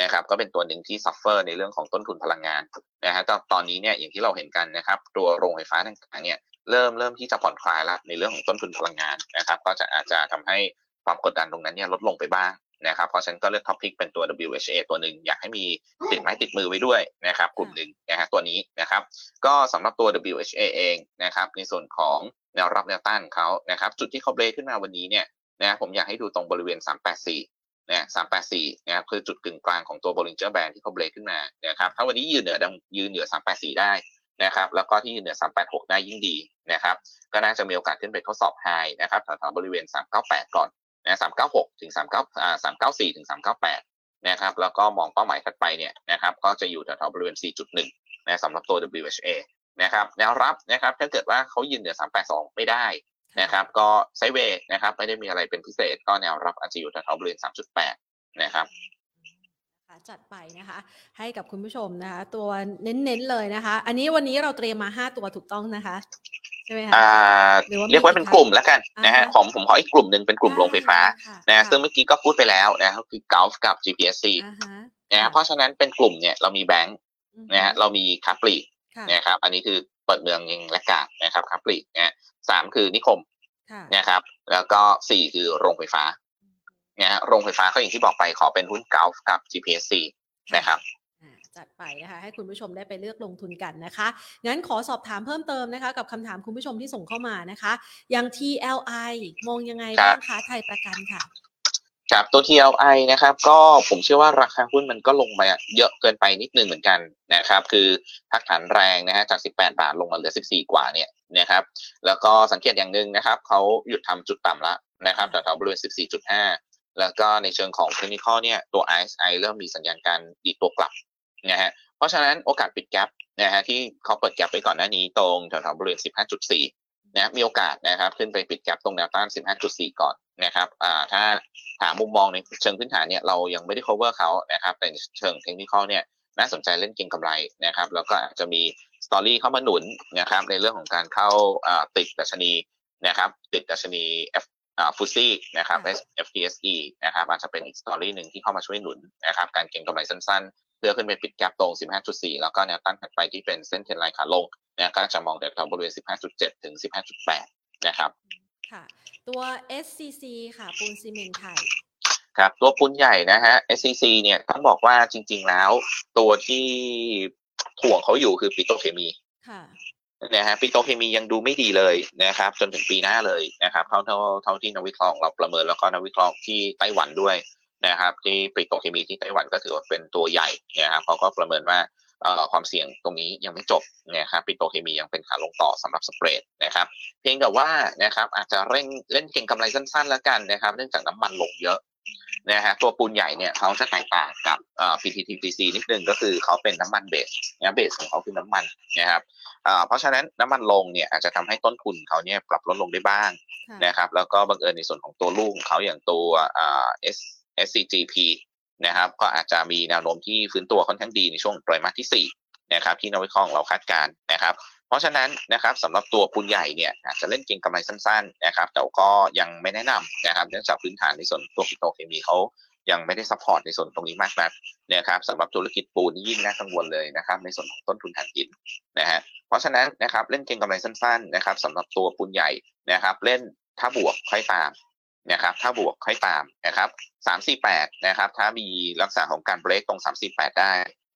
B: นะครับก็เป็นตัวหนึ่งที่ suffer ในเรื่องของต้นทุนพลังงานนะฮะตอนนี้เนี่ยอย่างที่เราเห็นกันนะครับตัวโรงไฟฟ้าต่างๆเนี่ยเริ่มเริ่มที่จะผ่อนคลายแล้วในเรื่องของต้นทุนพลังงานนะครับ ก็จะอาจจะทำให้ความกดดันตรงนั้นเนี่ยลดลงไปบ้าง นะครับเพราะฉะนั้นก็เลือก top pick เป็นตัว WHA ตัวหนึ่งอยากให้มีติดไม้ติดมือไว้ด้วยนะครับกลุ่มหนึ่งนะฮะตัวนี้นะครับก็สำหรับตัว WHA เองนะครับในส่วนของแนวรับแนวต้านเขานะครับจุดที่เขาเบรกขึ้นมาวันนี้เนี่ยนะผมอยากให้ดูตรงบริเวณ 384นะสามแปดสี่นะครับคือจุดกึ่งกลางของตัว Bollinger Band ที่เขาเบรกขึ้นมานะครับถ้าวันนี้ยืนเหนือยืนเหนือสามแปดสี่ได้นะครับแล้วก็ที่ยืนเหนือสามแปดหกได้ยิ่งดีนะครับก็น่าจะมีโอกาสขึ้นไปทดสอบไฮนะครับแถวๆบริเวณสามเก้าแปดก่อน นะสามเก้าหกถึงสามเก้าอ่าสามเก้าสี่ถึงสามเก้าแปดนะครับแล้วก็มองเป้าหมายถัดไปเนี่ยนะครับก็จะอยู่แถวๆบริเวณ 4.1นะสำหรับตัว WHA นะครับแนวรับนะครับถ้าเกิดว่าเขายืนเหนือ 382 ไม่ได้นะครับก็ไซเวย์นะครับไม่ได้มีอะไรเป็นพิเศษก็แนวรับอาจจะอยู่แถวบริเวณ 3.8 นะครับ
A: จัดไปนะคะ ให้กับคุณผู้ชมนะคะ ตัวเน้นๆเลยนะคะ อันนี้วันนี้เราเตรียมมา5ตัวถูกต้องนะคะใช่ไหมคะ
B: เรียกว่าเป็นกลุ่มแล้วกันนะฮะของผมขออีกกลุ่มหนึ่งเป็นกลุ่มโรงไฟฟ้านะซึ่งเมื่อกี้ก็พูดไปแล้วนะคือกลฟกับ GPSC นะเพราะฉะนั้นเป็นกลุ่มเนี่ยเรามีแบงค์นะฮะเรามีคาปลี
A: ค่ะ
B: นะครับอันนี้คือเปิดเมืองยังและกาดนะครับครับปลีกนะสามคือนิคม
A: ค่ะ
B: นะครับแล้วก็สี่คือโรงไฟฟ้า นะฮะโรงไฟฟ้าก็อย่างที่บอกไปขอเป็นหุ้นเกาฟกับ GPSC นะครับ
A: อ่าจัดไปนะคะให้คุณผู้ชมได้ไปเลือกลงทุนกันนะคะ งั้นขอสอบถามเพิ่มเติมนะคะ กับคำถามคุณผู้ชมที่ส่งเข้ามานะคะ อย่าง TLI มองยังไง
B: ครับ
A: บ้างคะไทยประกันค่ะ
B: ครับตัว TLI นะครับก็ผมเชื่อว่าราคาหุ้นมันก็ลงไปเยอะเกินไปนิดนึงเหมือนกันนะครับ คือพักฐานแรงนะฮะจาก 18 บาทลงมาเหลือ 14 กว่าเนี่ยนะครับ แล้วก็สังเกตอย่างหนึ่งนะครับเขาหยุดทำจุดต่ำแล้วนะครับแถวๆบริเวณ 14.5 แล้วก็ในเชิงของเทคนิคเนี่ยตัว RSI เริ่มมีสัญญาณการดีดตัวกลับนะฮะเพราะฉะนั้นโอกาสปิดแกลบนะฮะที่เขาเปิดแกลบไปก่อนหน้านี้ตรงแถวๆบริเวณ 15.4 นะมีโอกาสนะครับขึ้นไปปิดแกลบตรงแนวต้าน 15.4 ก่อนนะครับอ่าถ้าถามมุมมองในเชิงพื้นฐานเนี่ยเรายังไม่ได้ cover เขานะครับแต่เชิงเทคนิคเนี่ยน่าสนใจเล่นเก็งกำไรนะครับแล้วก็อาจจะมี story เข้ามาหนุนนะครับในเรื่องของการเข้าติดดัชนีนะครับติดดัชนี F ฟุซี่นะครับ
A: ค่ะ
B: FTSE นะครับอาจจะเป็นอีก story หนึ่งที่เข้ามาช่วยหนุนนะครับการเก็งกำไรสั้นๆ เพื่อขึ้นไปปิด gap ตรง 15.4 แล้วก็แนวต้านถัดไปที่เป็นเส้น trend line ขาลงนะก็จะมองแถวๆบริเวณ 15.7 ถึง 15.8 นะครับ
A: ค่ะตัว SCC ค่ะปูนซีเมนต์ไทย
B: ครับตัวปุนใหญ่นะฮะ SCC เนี่ยต้องบอกว่าจริง ๆแล้ว ตัวที่ถ่วงเขาอยู่คือปิโตรเคมี
A: ค่ะ
B: นะฮะปิโตเคมียังดูไม่ดีเลยนะครับ จนถึงปีหน้าเลยนะครับเท่าเท่าเท่าที่นักวิเคราะห์เราประเมินแล้วก็นักวิเคราะห์ที่ไต้หวันด้วยนะครับ ที่ปิโตเคมีที่ไต้หวันก็ถือว่าเป็นตัวใหญ่นะครับเขาก็ประเมินว่าความเสี่ยงตรงนี้ยังไม่จบนะครับปิโตเคมียังเป็นขาลงต่อสำหรับสเปรดนะครับเพียงแต่ว่านะครับอาจจะเร่งเล่นเก็งกำไรสั้นๆแล้วกันนะครับ เนื่องจากน้ำมันลงเยอะ นะฮะตัวปูนใหญ่เนี่ยเขาจะแตกต่างกับเอ่อ PTTPC นิดนึงก็คือเขาเป็นน้ำมันเบสนะเบสของเขาคือน้ำมันนะครับอ่าเพราะฉะนั้นน้ำมันลงเนี่ยอาจจะทำให้ต้นทุนเขาเนี่ยปรับลดลงได้บ้าง
A: ค่ะ
B: นะครับแล้วก็บังเอิญในส่วนของตัวลูกของเขาอย่างตัวอ่า S SCGP นะครับก็อาจจะมีแนวโน้มที่ฟื้นตัวค่อนข้างดีในช่วงไตรมาสที่สี่นะครับที่นักวิเคราะห์ของเราคาดการณ์นะครับ เพราะฉะนั้นนะครับสำหรับตัวปูนใหญ่เนี่ยอาจจะเล่นเก็งกำไรสั้นๆนะครับแต่ก็ยังไม่แนะนำนะครับเนื่องจากพื้นฐานในส่วนตัวปิโตรเคมีเขายังไม่ได้ support ในส่วนตรงนี้มากนักนะครับสำหรับธุรกิจปูนยิ่งน่ากังวลเลยนะครับในส่วนของต้นทุนถ่านหินนะฮะเพราะฉะนั้นนะครับเล่นเก็งกำไรสั้นๆนะครับสำหรับตัวปูนใหญ่นะครับเล่นถ้าบวกค่อยตามนะครับถ้าบวกค่อยตามนะครับสามสี่แปดนะครับถ้ามีลักษณะของการเบรกตรงสามสี่แปดได้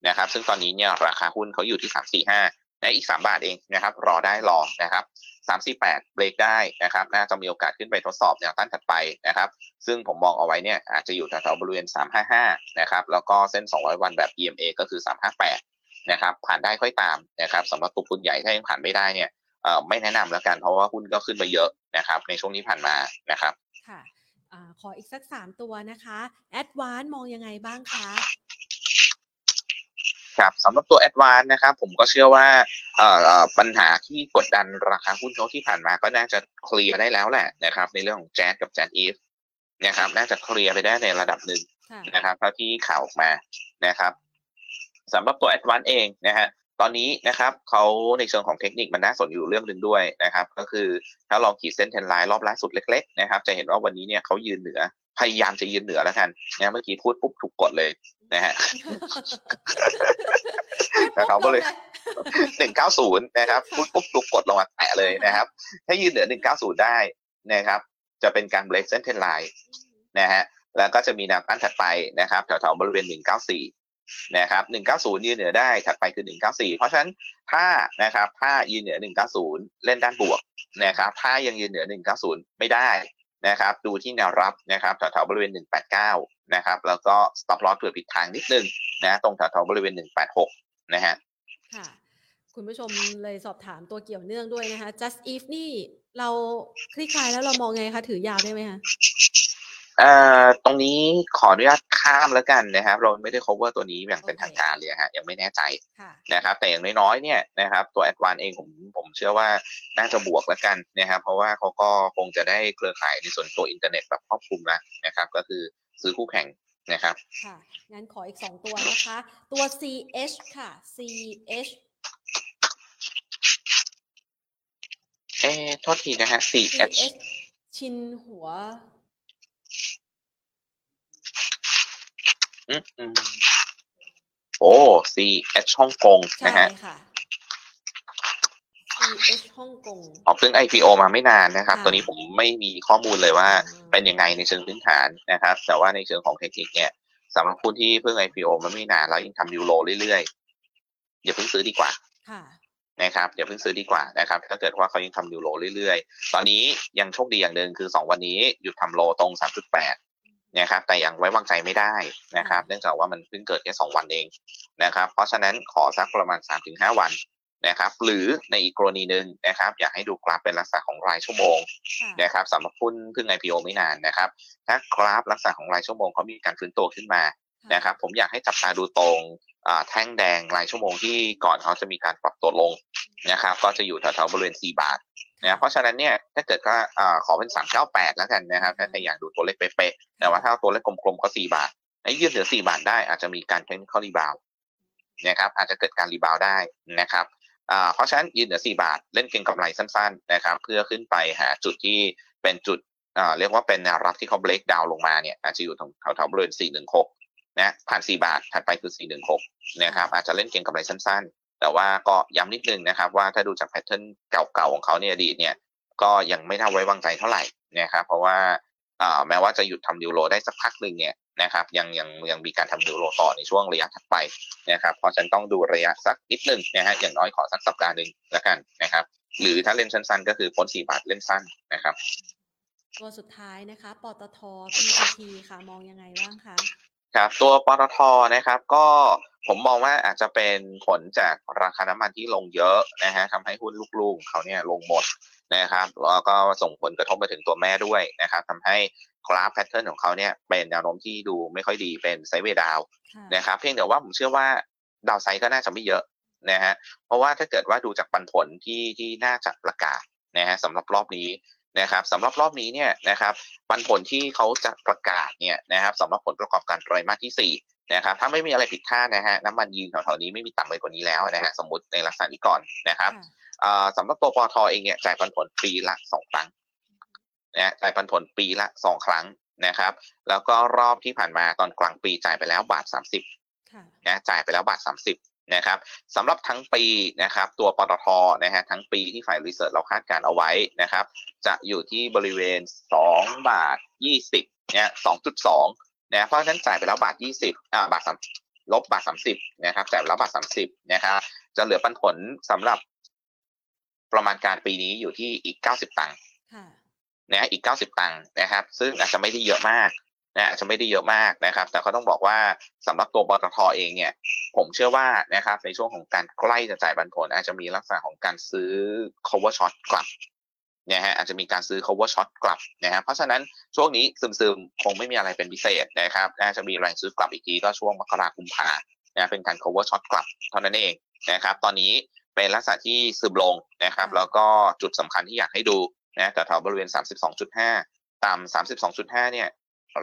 B: นะครับซึ่งตอนนี้เนี่ยราคาหุ้นเขาอยู่ที่สามสี่ห้า นะอีก 3 บาทเองนะครับ รอได้รอนะครับ348 เบรกได้นะครับ น่าจะมีโอกาสขึ้นไปทดสอบแนวต้านถัดไปนะครับ ซึ่งผมมองเอาไว้เนี่ยอาจจะอยู่แถวๆบริเวณ 355 นะครับ แล้วก็เส้น 200 วันแบบ EMA ก็คือ 358 นะครับ ผ่านได้ค่อยตามนะครับสำหรับตัวหุ้นใหญ่ถ้ายังผ่านไม่ได้เนี่ยไม่แนะนำแล้วกันเพราะว่าหุ้นก็ขึ้นไปเยอะนะครับ ในช่วงที่ผ่านมานะครับ
A: ค่ะขออีกสักสามตัวนะคะ Advance มองยังไงบ้างคะ
B: ครับสำหรับตัว a d v a n c e นะครับ ผมก็เชื่อว่าเอ่อเอ่อปัญหาที่กดดันราคาหุ้นเขาที่ผ่านมาก็น่าจะเคลียร์ได้แล้วแหละนะครับ ในเรื่องของแจ๊กับแจ๊อีฟนะครับน่าจะเคลียร์ไปได้ในระดับหนึ่ง
A: ค่ะ
B: นะครับเท่าที่ข่าวออกมานะครับสำหรับตัว a d v a n c e เองนะฮะ ตอนนี้นะครับเขาในเชิงของเทคนิคมันน่าสนอยู่เรื่องหนึ่งด้วยนะครับ ก็คือถ้าลองขีดเส้นเทรนไลน์รอบล่าสุดเล็ก ๆ นะครับ จะเห็นว่าวันนี้เนี่ยเขายืนเหนือพยายามจะยืนเหนือแล้วกันนะเมื่อกี้พูดปุ๊บถูกกดเลยนะฮะแล้วเขาก็เลยหนึ่งเก้าศูนย์นะครับปุ๊บปุ๊บลุกกดลงมาแตะเลยนะครับ ถ้ายืนเหนือหนึ่งเก้าศูนย์ได้นะครับ จะเป็นการเบรกเส้นเทนไลน์นะฮะแล้วก็จะมีแนวต้านถัดไปนะครับแถวๆบริเวณห นะครับหนึ่งเก้าศูนย์ยืนเหนือได้ถัดไปคือหนึ่งเก้าสี่เพราะฉะนั้นถ้านะครับถ้ายืนเหนือหนึ่งเก้าศูนย์เล่นด้านบวกนะครับถ้ายังยืนเหนือหนึ่งเก้าศูนย์ไม่ได้นะครับดูที่แนวรับนะครับแถวๆบริเวณหนึ่งแปดเก้านะครับแล้วก็ stop loss เผื่อผิดทางนิดนึงนะตรงแถวๆบริเวณหนึ่งแปดหกนะฮะ
A: ค่ะคุณผู้ชมเลยสอบถามตัวเกี่ยวเนื่องด้วยนะคะ just if นี่เราคลี่คลายแล้วเรามองไงคะ ถือยาวได้ไหมคะ
B: ตรงนี้ขออนุญาตข้ามแล้วกันนะครับ เราไม่ได้ cover ตัวนี้อย่างเป็น
A: โอเค
B: ทางการเลยฮะยังไม่แน่ใจ
A: ค่ะ
B: นะครับ แต่อย่างน้อยๆเนี่ยนะครับ ตัว a d v a n c e เองผมผมเชื่อว่าน่าจะบวกแล้วกันนะครับ เพราะว่าเขาก็คงจะได้เครือข่ายในส่วนตัวอินเทอร์เน็ตแบบครอบคลุมแล้วนะครับ ก็คือซื้อคู่แข่งนะครับ
A: ค่ะงั้นขออีกสองตัวนะคะ ตัว CH ค่ะ CH
B: เอ๊ะโทษทีนะฮะ CH
A: CH ชินหัว
B: อืมอืม โอ้ CH ฮ่องกง
A: ใช่
B: นะฮะ
A: ค่ะ GDS ฮ่องกง
B: ออกเพิ่ง IPO มาไม่นานนะครับ
A: ค่ะ
B: ตัวนี้ผมไม่มีข้อมูลเลยว่า
A: อืม
B: เป็นยังไงในเชิงพื้นฐานนะครับ แต่ว่าในเชิงของเทคนิคเนี่ยสำหรับหุ้นที่เพิ่ง IPO มาไม่นานแล้วยังทำยูโรเรื่อยๆ อย่าเพิ่งซื้อดีกว่า
A: ค่ะ
B: นะครับอย่าเพิ่งซื้อดีกว่านะครับถ้าเกิดว่าเขายังทำยูโรเรื่อยๆ ตอนนี้ยังโชคดีอย่างหนึ่งคือ 2 วันนี้หยุดทำโลตรง 3.8 นะครับแต่ยังไว้วางใจไม่ได้นะครับ เนื่องจากว่ามันเพิ่งเกิดแค่2วันเองนะครับ เพราะฉะนั้นขอสักประมาณ3-5วันนะครับ หรือในอีกกรณีหนึ่งนะครับ อยากให้ดูกราฟเป็นลักษณะของรายชั่วโมง
A: ค่ะ
B: นะครับสำหรับหุ้นเพิ่ง IPO ไม่นานนะครับ ถ้ากราฟลักษณะของรายชั่วโมงเขามีการฟื้นตัวขึ้นมานะครับ ผมอยากให้จับตาดูตรงอ่าแท่งแดงรายชั่วโมงที่ก่อนเขาจะมีการปรับตัวลงนะครับ ก็จะอยู่แถวๆบริเวณ 4 บาท นะเพราะฉะนั้นเนี่ยถ้าเกิดก็ขอเป็น 398 แล้วกันนะครับถ้าใครอยากดูตัวเลขเป๊ะๆแต่ว่าถ้าตัวเลขกลมๆก็4บาทไอ้ยืนเหนือ 4 บาทได้อาจจะมีการ technical rebound นะครับอาจจะเกิดการ rebound ได้นะครับเพราะฉะนั้นยืนเหนือ 4 บาทเล่นเก็งกำไรสั้นๆนะครับเพื่อขึ้นไปหาจุดที่เป็นจุดเรียกว่าเป็นแนวรับที่เขาเบรกดาวลงมาเนี่ยอาจจะอยู่ตรงแถวๆบริเวณ416นะผ่าน 4 บาทถัดไปคือ 416นะครับอาจจะเล่นเก็งกำไรสั้นๆ แต่ว่าก็ย้ำนิดนึงนะครับว่าถ้าดูจากแพทเทิร์นเก่าๆของเขาเนี่ยอดีตเนี่ยก็ยังไม่น่าไว้วางใจเท่าไหร่นะครับเพราะว่าแม้ว่าจะหยุดทำนิวโรได้สักพักหนึ่งเนี่ยนะครับยังยังยังมีการทำนิวโรต่อในช่วงระยะถัดไปนะครับเพราะฉะนันต้องดูระยะสักนิดหนึ่งนะฮะอย่างน้อยขอสักสัปดาห์หนึ่งแล้วกันนะครับ หรือถ้าเล่นสั้นๆ ก็คือพ้นสี่บาทเล่นสั้นนะครับ
A: ตัวสุดท้ายนะคะปตท PTT ค่ะมองยังไงบ้างคะ
B: ครับตัวปตทนะครับก็ผมมองว่าอาจจะเป็นผลจากราคาน้ำมันที่ลงเยอะนะฮะทำให้หุ้นลูกๆของเขาเนี่ยลงหมดนะครับแล้วก็ส่งผลกระทบไปถึงตัวแม่ด้วยนะครับทำให้กราฟ pattern ของเขาเนี่ยเป็นแนวโน้มที่ดูไม่ค่อยดีเป็น sideway down
A: ค่ะ
B: นะครับเพียงแต่ว่าผมเชื่อว่าดาวไซด์ก็น่าจะไม่เยอะนะฮะเพราะว่าถ้าเกิดว่าดูจากปันผลที่ที่น่าจะประกาศนะฮะสำหรับรอบนี้ นะครับสำหรับรอบนี้เนี่ยนะครับปันผลที่เขาจะประกาศเนี่ยนะครับสำหรับผลประกอบการไตรมาสที่สี่นะครับถ้าไม่มีอะไรผิดพลาดนะฮะน้ำมันยืนแถวๆนี้ไม่มีต่ำไปกว่านี้แล้วนะฮะสมมติในลักษณะนี้ก่อนนะครับ
A: ค่ะ
B: อ่าสำหรับตัวปอทเองเนี่ยจ่ายปันผลปีละสองครั้งนะจ่ายปันผลปีละสองครั้งนะครับ แล้วก็รอบที่ผ่านมาตอนกลางปีจ่ายไปแล้วบาทสามสิบ
A: ค่ะ
B: นะจ่ายไปแล้วบาท30 นะครับสำหรับทั้งปีนะครับตัวปตทนะฮะทั้งปีที่ฝ่ายรีเสิร์ชเราคาดการเอาไว้นะครับ จะอยู่ที่บริเวณ 2 บาท 20เนี่ย2.2นะเพราะฉะนั้นจ่ายไปแล้วบาท 20อ่าบาท3ลบบาท 30นะครับจ่ายไปแล้วบาท 30นะครับจะเหลือปันผลสำหรับประมาณการปีนี้อยู่ที่อีก 90 ตังค์
A: ค่ะ
B: นะอีก 90 ตังค์นะครับ ซึ่งอาจจะไม่ได้เยอะมาก นะจะไม่ได้เยอะมากนะครับ แต่ก็ต้องบอกว่าสำหรับตัวปตทเองเนี่ย ผมเชื่อว่านะครับในช่วงของการใกล้จะจ่ายปันผล อาจจะมีลักษณะของการซื้อ cover short กลับนะฮะอาจจะมีการซื้อ cover short กลับนะฮะเพราะฉะนั้นช่วงนี้ซึมๆ คงไม่มีอะไรเป็นพิเศษนะครับน่าจะมีแรงซื้อกลับอีกทีก็ช่วงมกราคมพานะเป็นการ cover short กลับเท่านั้นเองนะครับ ตอนนี้เป็นลักษณะที่ซึมลงนะครับ แล้วก็จุดสำคัญที่อยากให้ดูนะแต่แถวบริเวณ 32.5 ต่ำ32.5 เนี่ย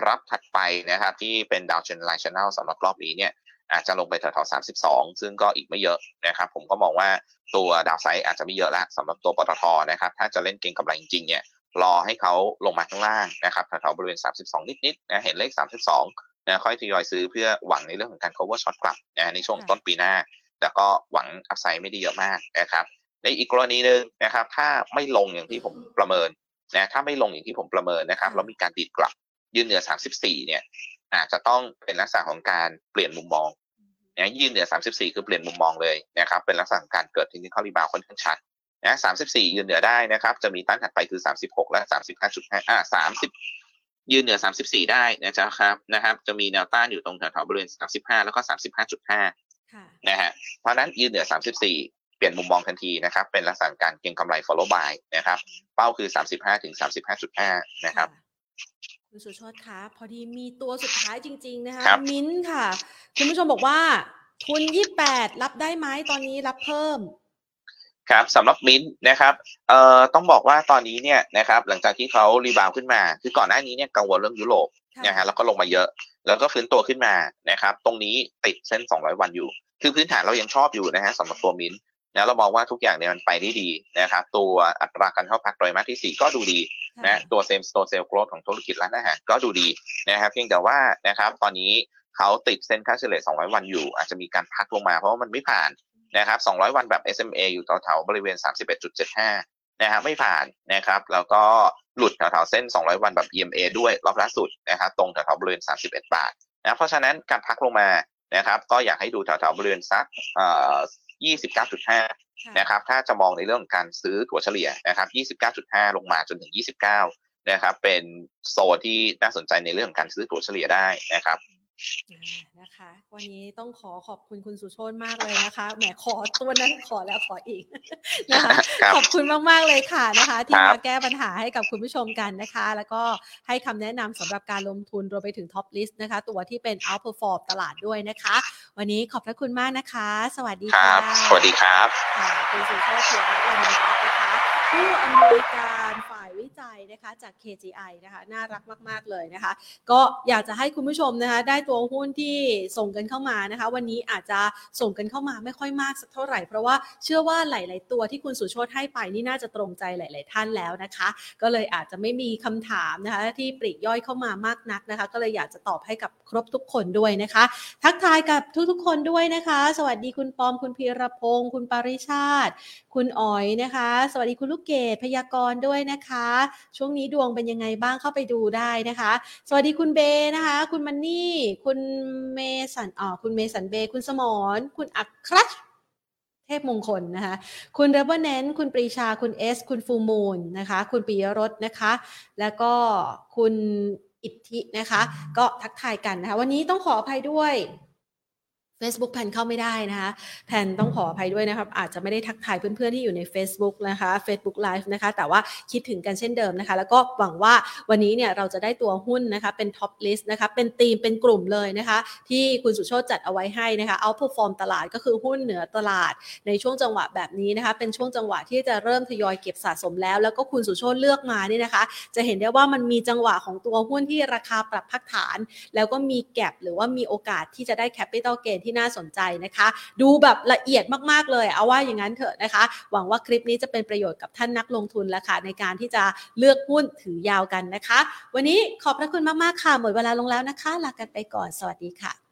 B: รับถัดไปนะครับ ที่เป็นดาวเชนไลน์ชแนลสำหรับรอบนี้เนี่ยอาจจะลงไปแถวๆ32ซึ่งก็อีกไม่เยอะนะครับ ผมก็มองว่าตัวดาวไซด์อาจจะไม่เยอะละสำหรับตัวปตทนะครับ ถ้าจะเล่นเก็งกำไรจริงๆเนี่ยรอให้เขาลงมาข้างล่างนะครับแถวๆบริเวณ 32 นิดๆนะเห็นเลข 32นะค่อยทยอยซื้อเพื่อหวังในเรื่องของการ cover short กลับนะในช่วงต้นปีหน้า แต่ก็หวังอัพไซด์ไม่ได้เยอะมากนะครับในอีกกรณีหนึ่งนะครับ ถ้าไม่ลงอย่างที่ผมประเมินนะถ้าไม่ลงอย่างที่ผมประเมินนะครับแล้วมีการดีดกลับ ยืนเหนือ 34 เนี่ยอาจจะต้องเป็นลักษณะของการเปลี่ยนมุมมองนะยืนเหนือ 34 คือเปลี่ยนมุมมองเลยนะครับ เป็นลักษณะของการเกิดเทคนิคอลรีบาวค่อนข้างชัดนะ34 ยืนเหนือได้นะครับ จะมีต้านถัดไปคือ 36 และ 35.5อ่า30 ยืนเหนือ 34 ได้นะครับนะครับ จะมีแนวต้านอยู่ตรงแถวๆบริเวณ 35 แล้วก็ 35.5
A: ค่ะ
B: นะฮะ เพราะฉะนั้นยืนเหนือ 34เปลี่ยนมุมมองทันทีนะครับเป็นลักษณะการเก็งกำไร follow buy นะครับเป้าคือ 35 ถึง 35.5 นะครับ
A: คุณสุชดคะพอดีมีตัวสุดท้ายจริง ๆ นะคะ
B: ครับ
A: มิ้นท์ค่ะ คุณผู้ชมบอกว่า ทุน28รับได้ไหมตอนนี้รับเพิ่ม
B: ครับสำหรับมิ้นท์นะครับเอ่อต้องบอกว่าตอนนี้เนี่ยนะครับ หลังจากที่เขารีบาวด์ขึ้นมา คือก่อนหน้านี้เนี่ยกังวลเรื่องยุโรป
A: ค่ะ
B: นะฮะแล้วก็ลงมาเยอะ แล้วก็ฟื้นตัวขึ้นมานะครับ ตรงนี้ติดเส้น 200 วันอยู่ คือพื้นฐานเรายังชอบอยู่นะฮะสำหรับตัวมิ้นท์นะเรามองว่าทุกอย่างเนี่ยมันไปได้ดีนะครับ ตัวอัตราการเข้าพักไตรมาสที่ 4 ก็ดูดี
A: ค่ะ
B: นะตัวเซมสโตเซลโกรธของธุรกิจร้านอาหารก็ดูดีนะครับเพียงแต่ว่านะครับตอนนี้เขาติดเส้นค่าเฉลี่ย200 วันอยู่ อาจจะมีการพักลงมาเพราะว่ามันไม่ผ่านนะครับ200 วันแบบ SMA อยู่แถวๆบริเวณ 31.75นะครับไม่ผ่านนะครับแล้วก็หลุดแถวๆเส้น 200 วันแบบ EMA ด้วยรอบล่าสุดนะครับตรงแถวๆบริเวณ 31 บาทนะเพราะฉะนั้นการพักลงมานะครับก็อยากให้ดูแถวๆบริเวณสักเอ่อ29.5 นะครับถ้าจะมองในเรื่องของการซื้อถั่วเฉลี่ยนะครับ 29.5 ลงมาจนถึง 29 นะครับเป็นโซนที่น่าสนใจในเรื่องของการซื้อถัวเฉลี่ยได้นะครับ
A: นะคะ วันนี้ต้องขอขอบคุณคุณสุโชนมากเลยนะคะแหมขอตัวนั้นขอแล้วขออีกนะคะขอบคุณมากๆเลยค่ะนะคะ ที่มาแก้ปัญหาให้กับคุณผู้ชมกันนะคะ แล้วก็ให้คำแนะนำสำหรับการลงทุนรวมไปถึง top list นะคะ ตัวที่เป็น outperform ตลาดด้วยนะคะ วันนี้ขอบพระคุณมากนะคะ สวัสดีค่ะ
B: สวัสดีครับ
A: คุณสุโชตเขียววันนี้นะคะผู้อำนวยการ ฝ่ายวิจัยนะคะจาก KGI นะคะน่ารักมาก ๆ เลยนะคะ ก็อยากจะให้คุณผู้ชมนะคะได้ตัวหุ้นที่ส่งกันเข้ามานะคะ วันนี้อาจจะส่งกันเข้ามาไม่ค่อยมากสักเท่าไหร่ เพราะว่าเชื่อว่าหลาย ๆ ตัวที่คุณสุโชตให้ไปนี่น่าจะตรงใจหลาย ๆ ท่านแล้วนะคะ ก็เลยอาจจะไม่มีคำถามนะคะที่ปลีกย่อยเข้ามามากนักนะคะ ก็เลยอยากจะตอบให้กับครบทุกคนด้วยนะคะ ทักทายกับทุก ๆ คนด้วยนะคะ สวัสดีคุณปอมคุณพีรพงศ์คุณปาริชาติ คุณอ๋อยนะคะ สวัสดีคุณลูกเกดพยากรณ์ด้วยนะคะช่วงนี้ดวงเป็นยังไงบ้างเข้าไปดูได้นะคะ สวัสดีคุณเบนะคะ คุณมันนี่ คุณเมสันอ๋อคุณเมสันเบ คุณสมรคุณอัครเทพมงคลนะคะ คุณเรเบอร์เนนคุณปรีชา คุณเอส คุณฟูมูลนะคะ คุณปียรสนะคะ แล้วก็คุณอิทธินะคะ ก็ทักทายกันนะคะ วันนี้ต้องขออภัยด้วย Facebook แผนเข้าไม่ได้นะคะแผ่นต้องขออภัยด้วยนะครับ อาจจะไม่ได้ทักทายเพื่อนๆที่อยู่ใน Facebook นะคะ Facebook Live นะคะ แต่ว่าคิดถึงกันเช่นเดิมนะคะ แล้วก็หวังว่าวันนี้เนี่ยเราจะได้ตัวหุ้นนะคะ เป็น top list นะคะ เป็นทีมเป็นกลุ่มเลยนะคะ ที่คุณสุโชตจัดเอาไว้ให้นะคะ outperform ตลาดก็คือหุ้นเหนือตลาด ในช่วงจังหวะแบบนี้นะคะ เป็นช่วงจังหวะที่จะเริ่มทยอยเก็บสะสมแล้ว แล้วก็คุณสุโชตเลือกมานี่นะคะ จะเห็นได้ว่ามันมีจังหวะของตัวหุ้นที่ราคาปรับพักฐาน แล้วก็มี gap หรือว่ามีโอกาสที่จะได้ capital gain ที่น่าสนใจนะคะ ดูแบบละเอียดมากๆเลย เอาว่าอย่างนั้นเถอะนะคะ หวังว่าคลิปนี้จะเป็นประโยชน์กับท่านนักลงทุนแล้วค่ะในการที่จะเลือกหุ้นถือยาวกันนะคะ วันนี้ขอบพระคุณมากๆค่ะหมดเวลาลงแล้วนะคะ ลากันไปก่อนสวัสดีค่ะ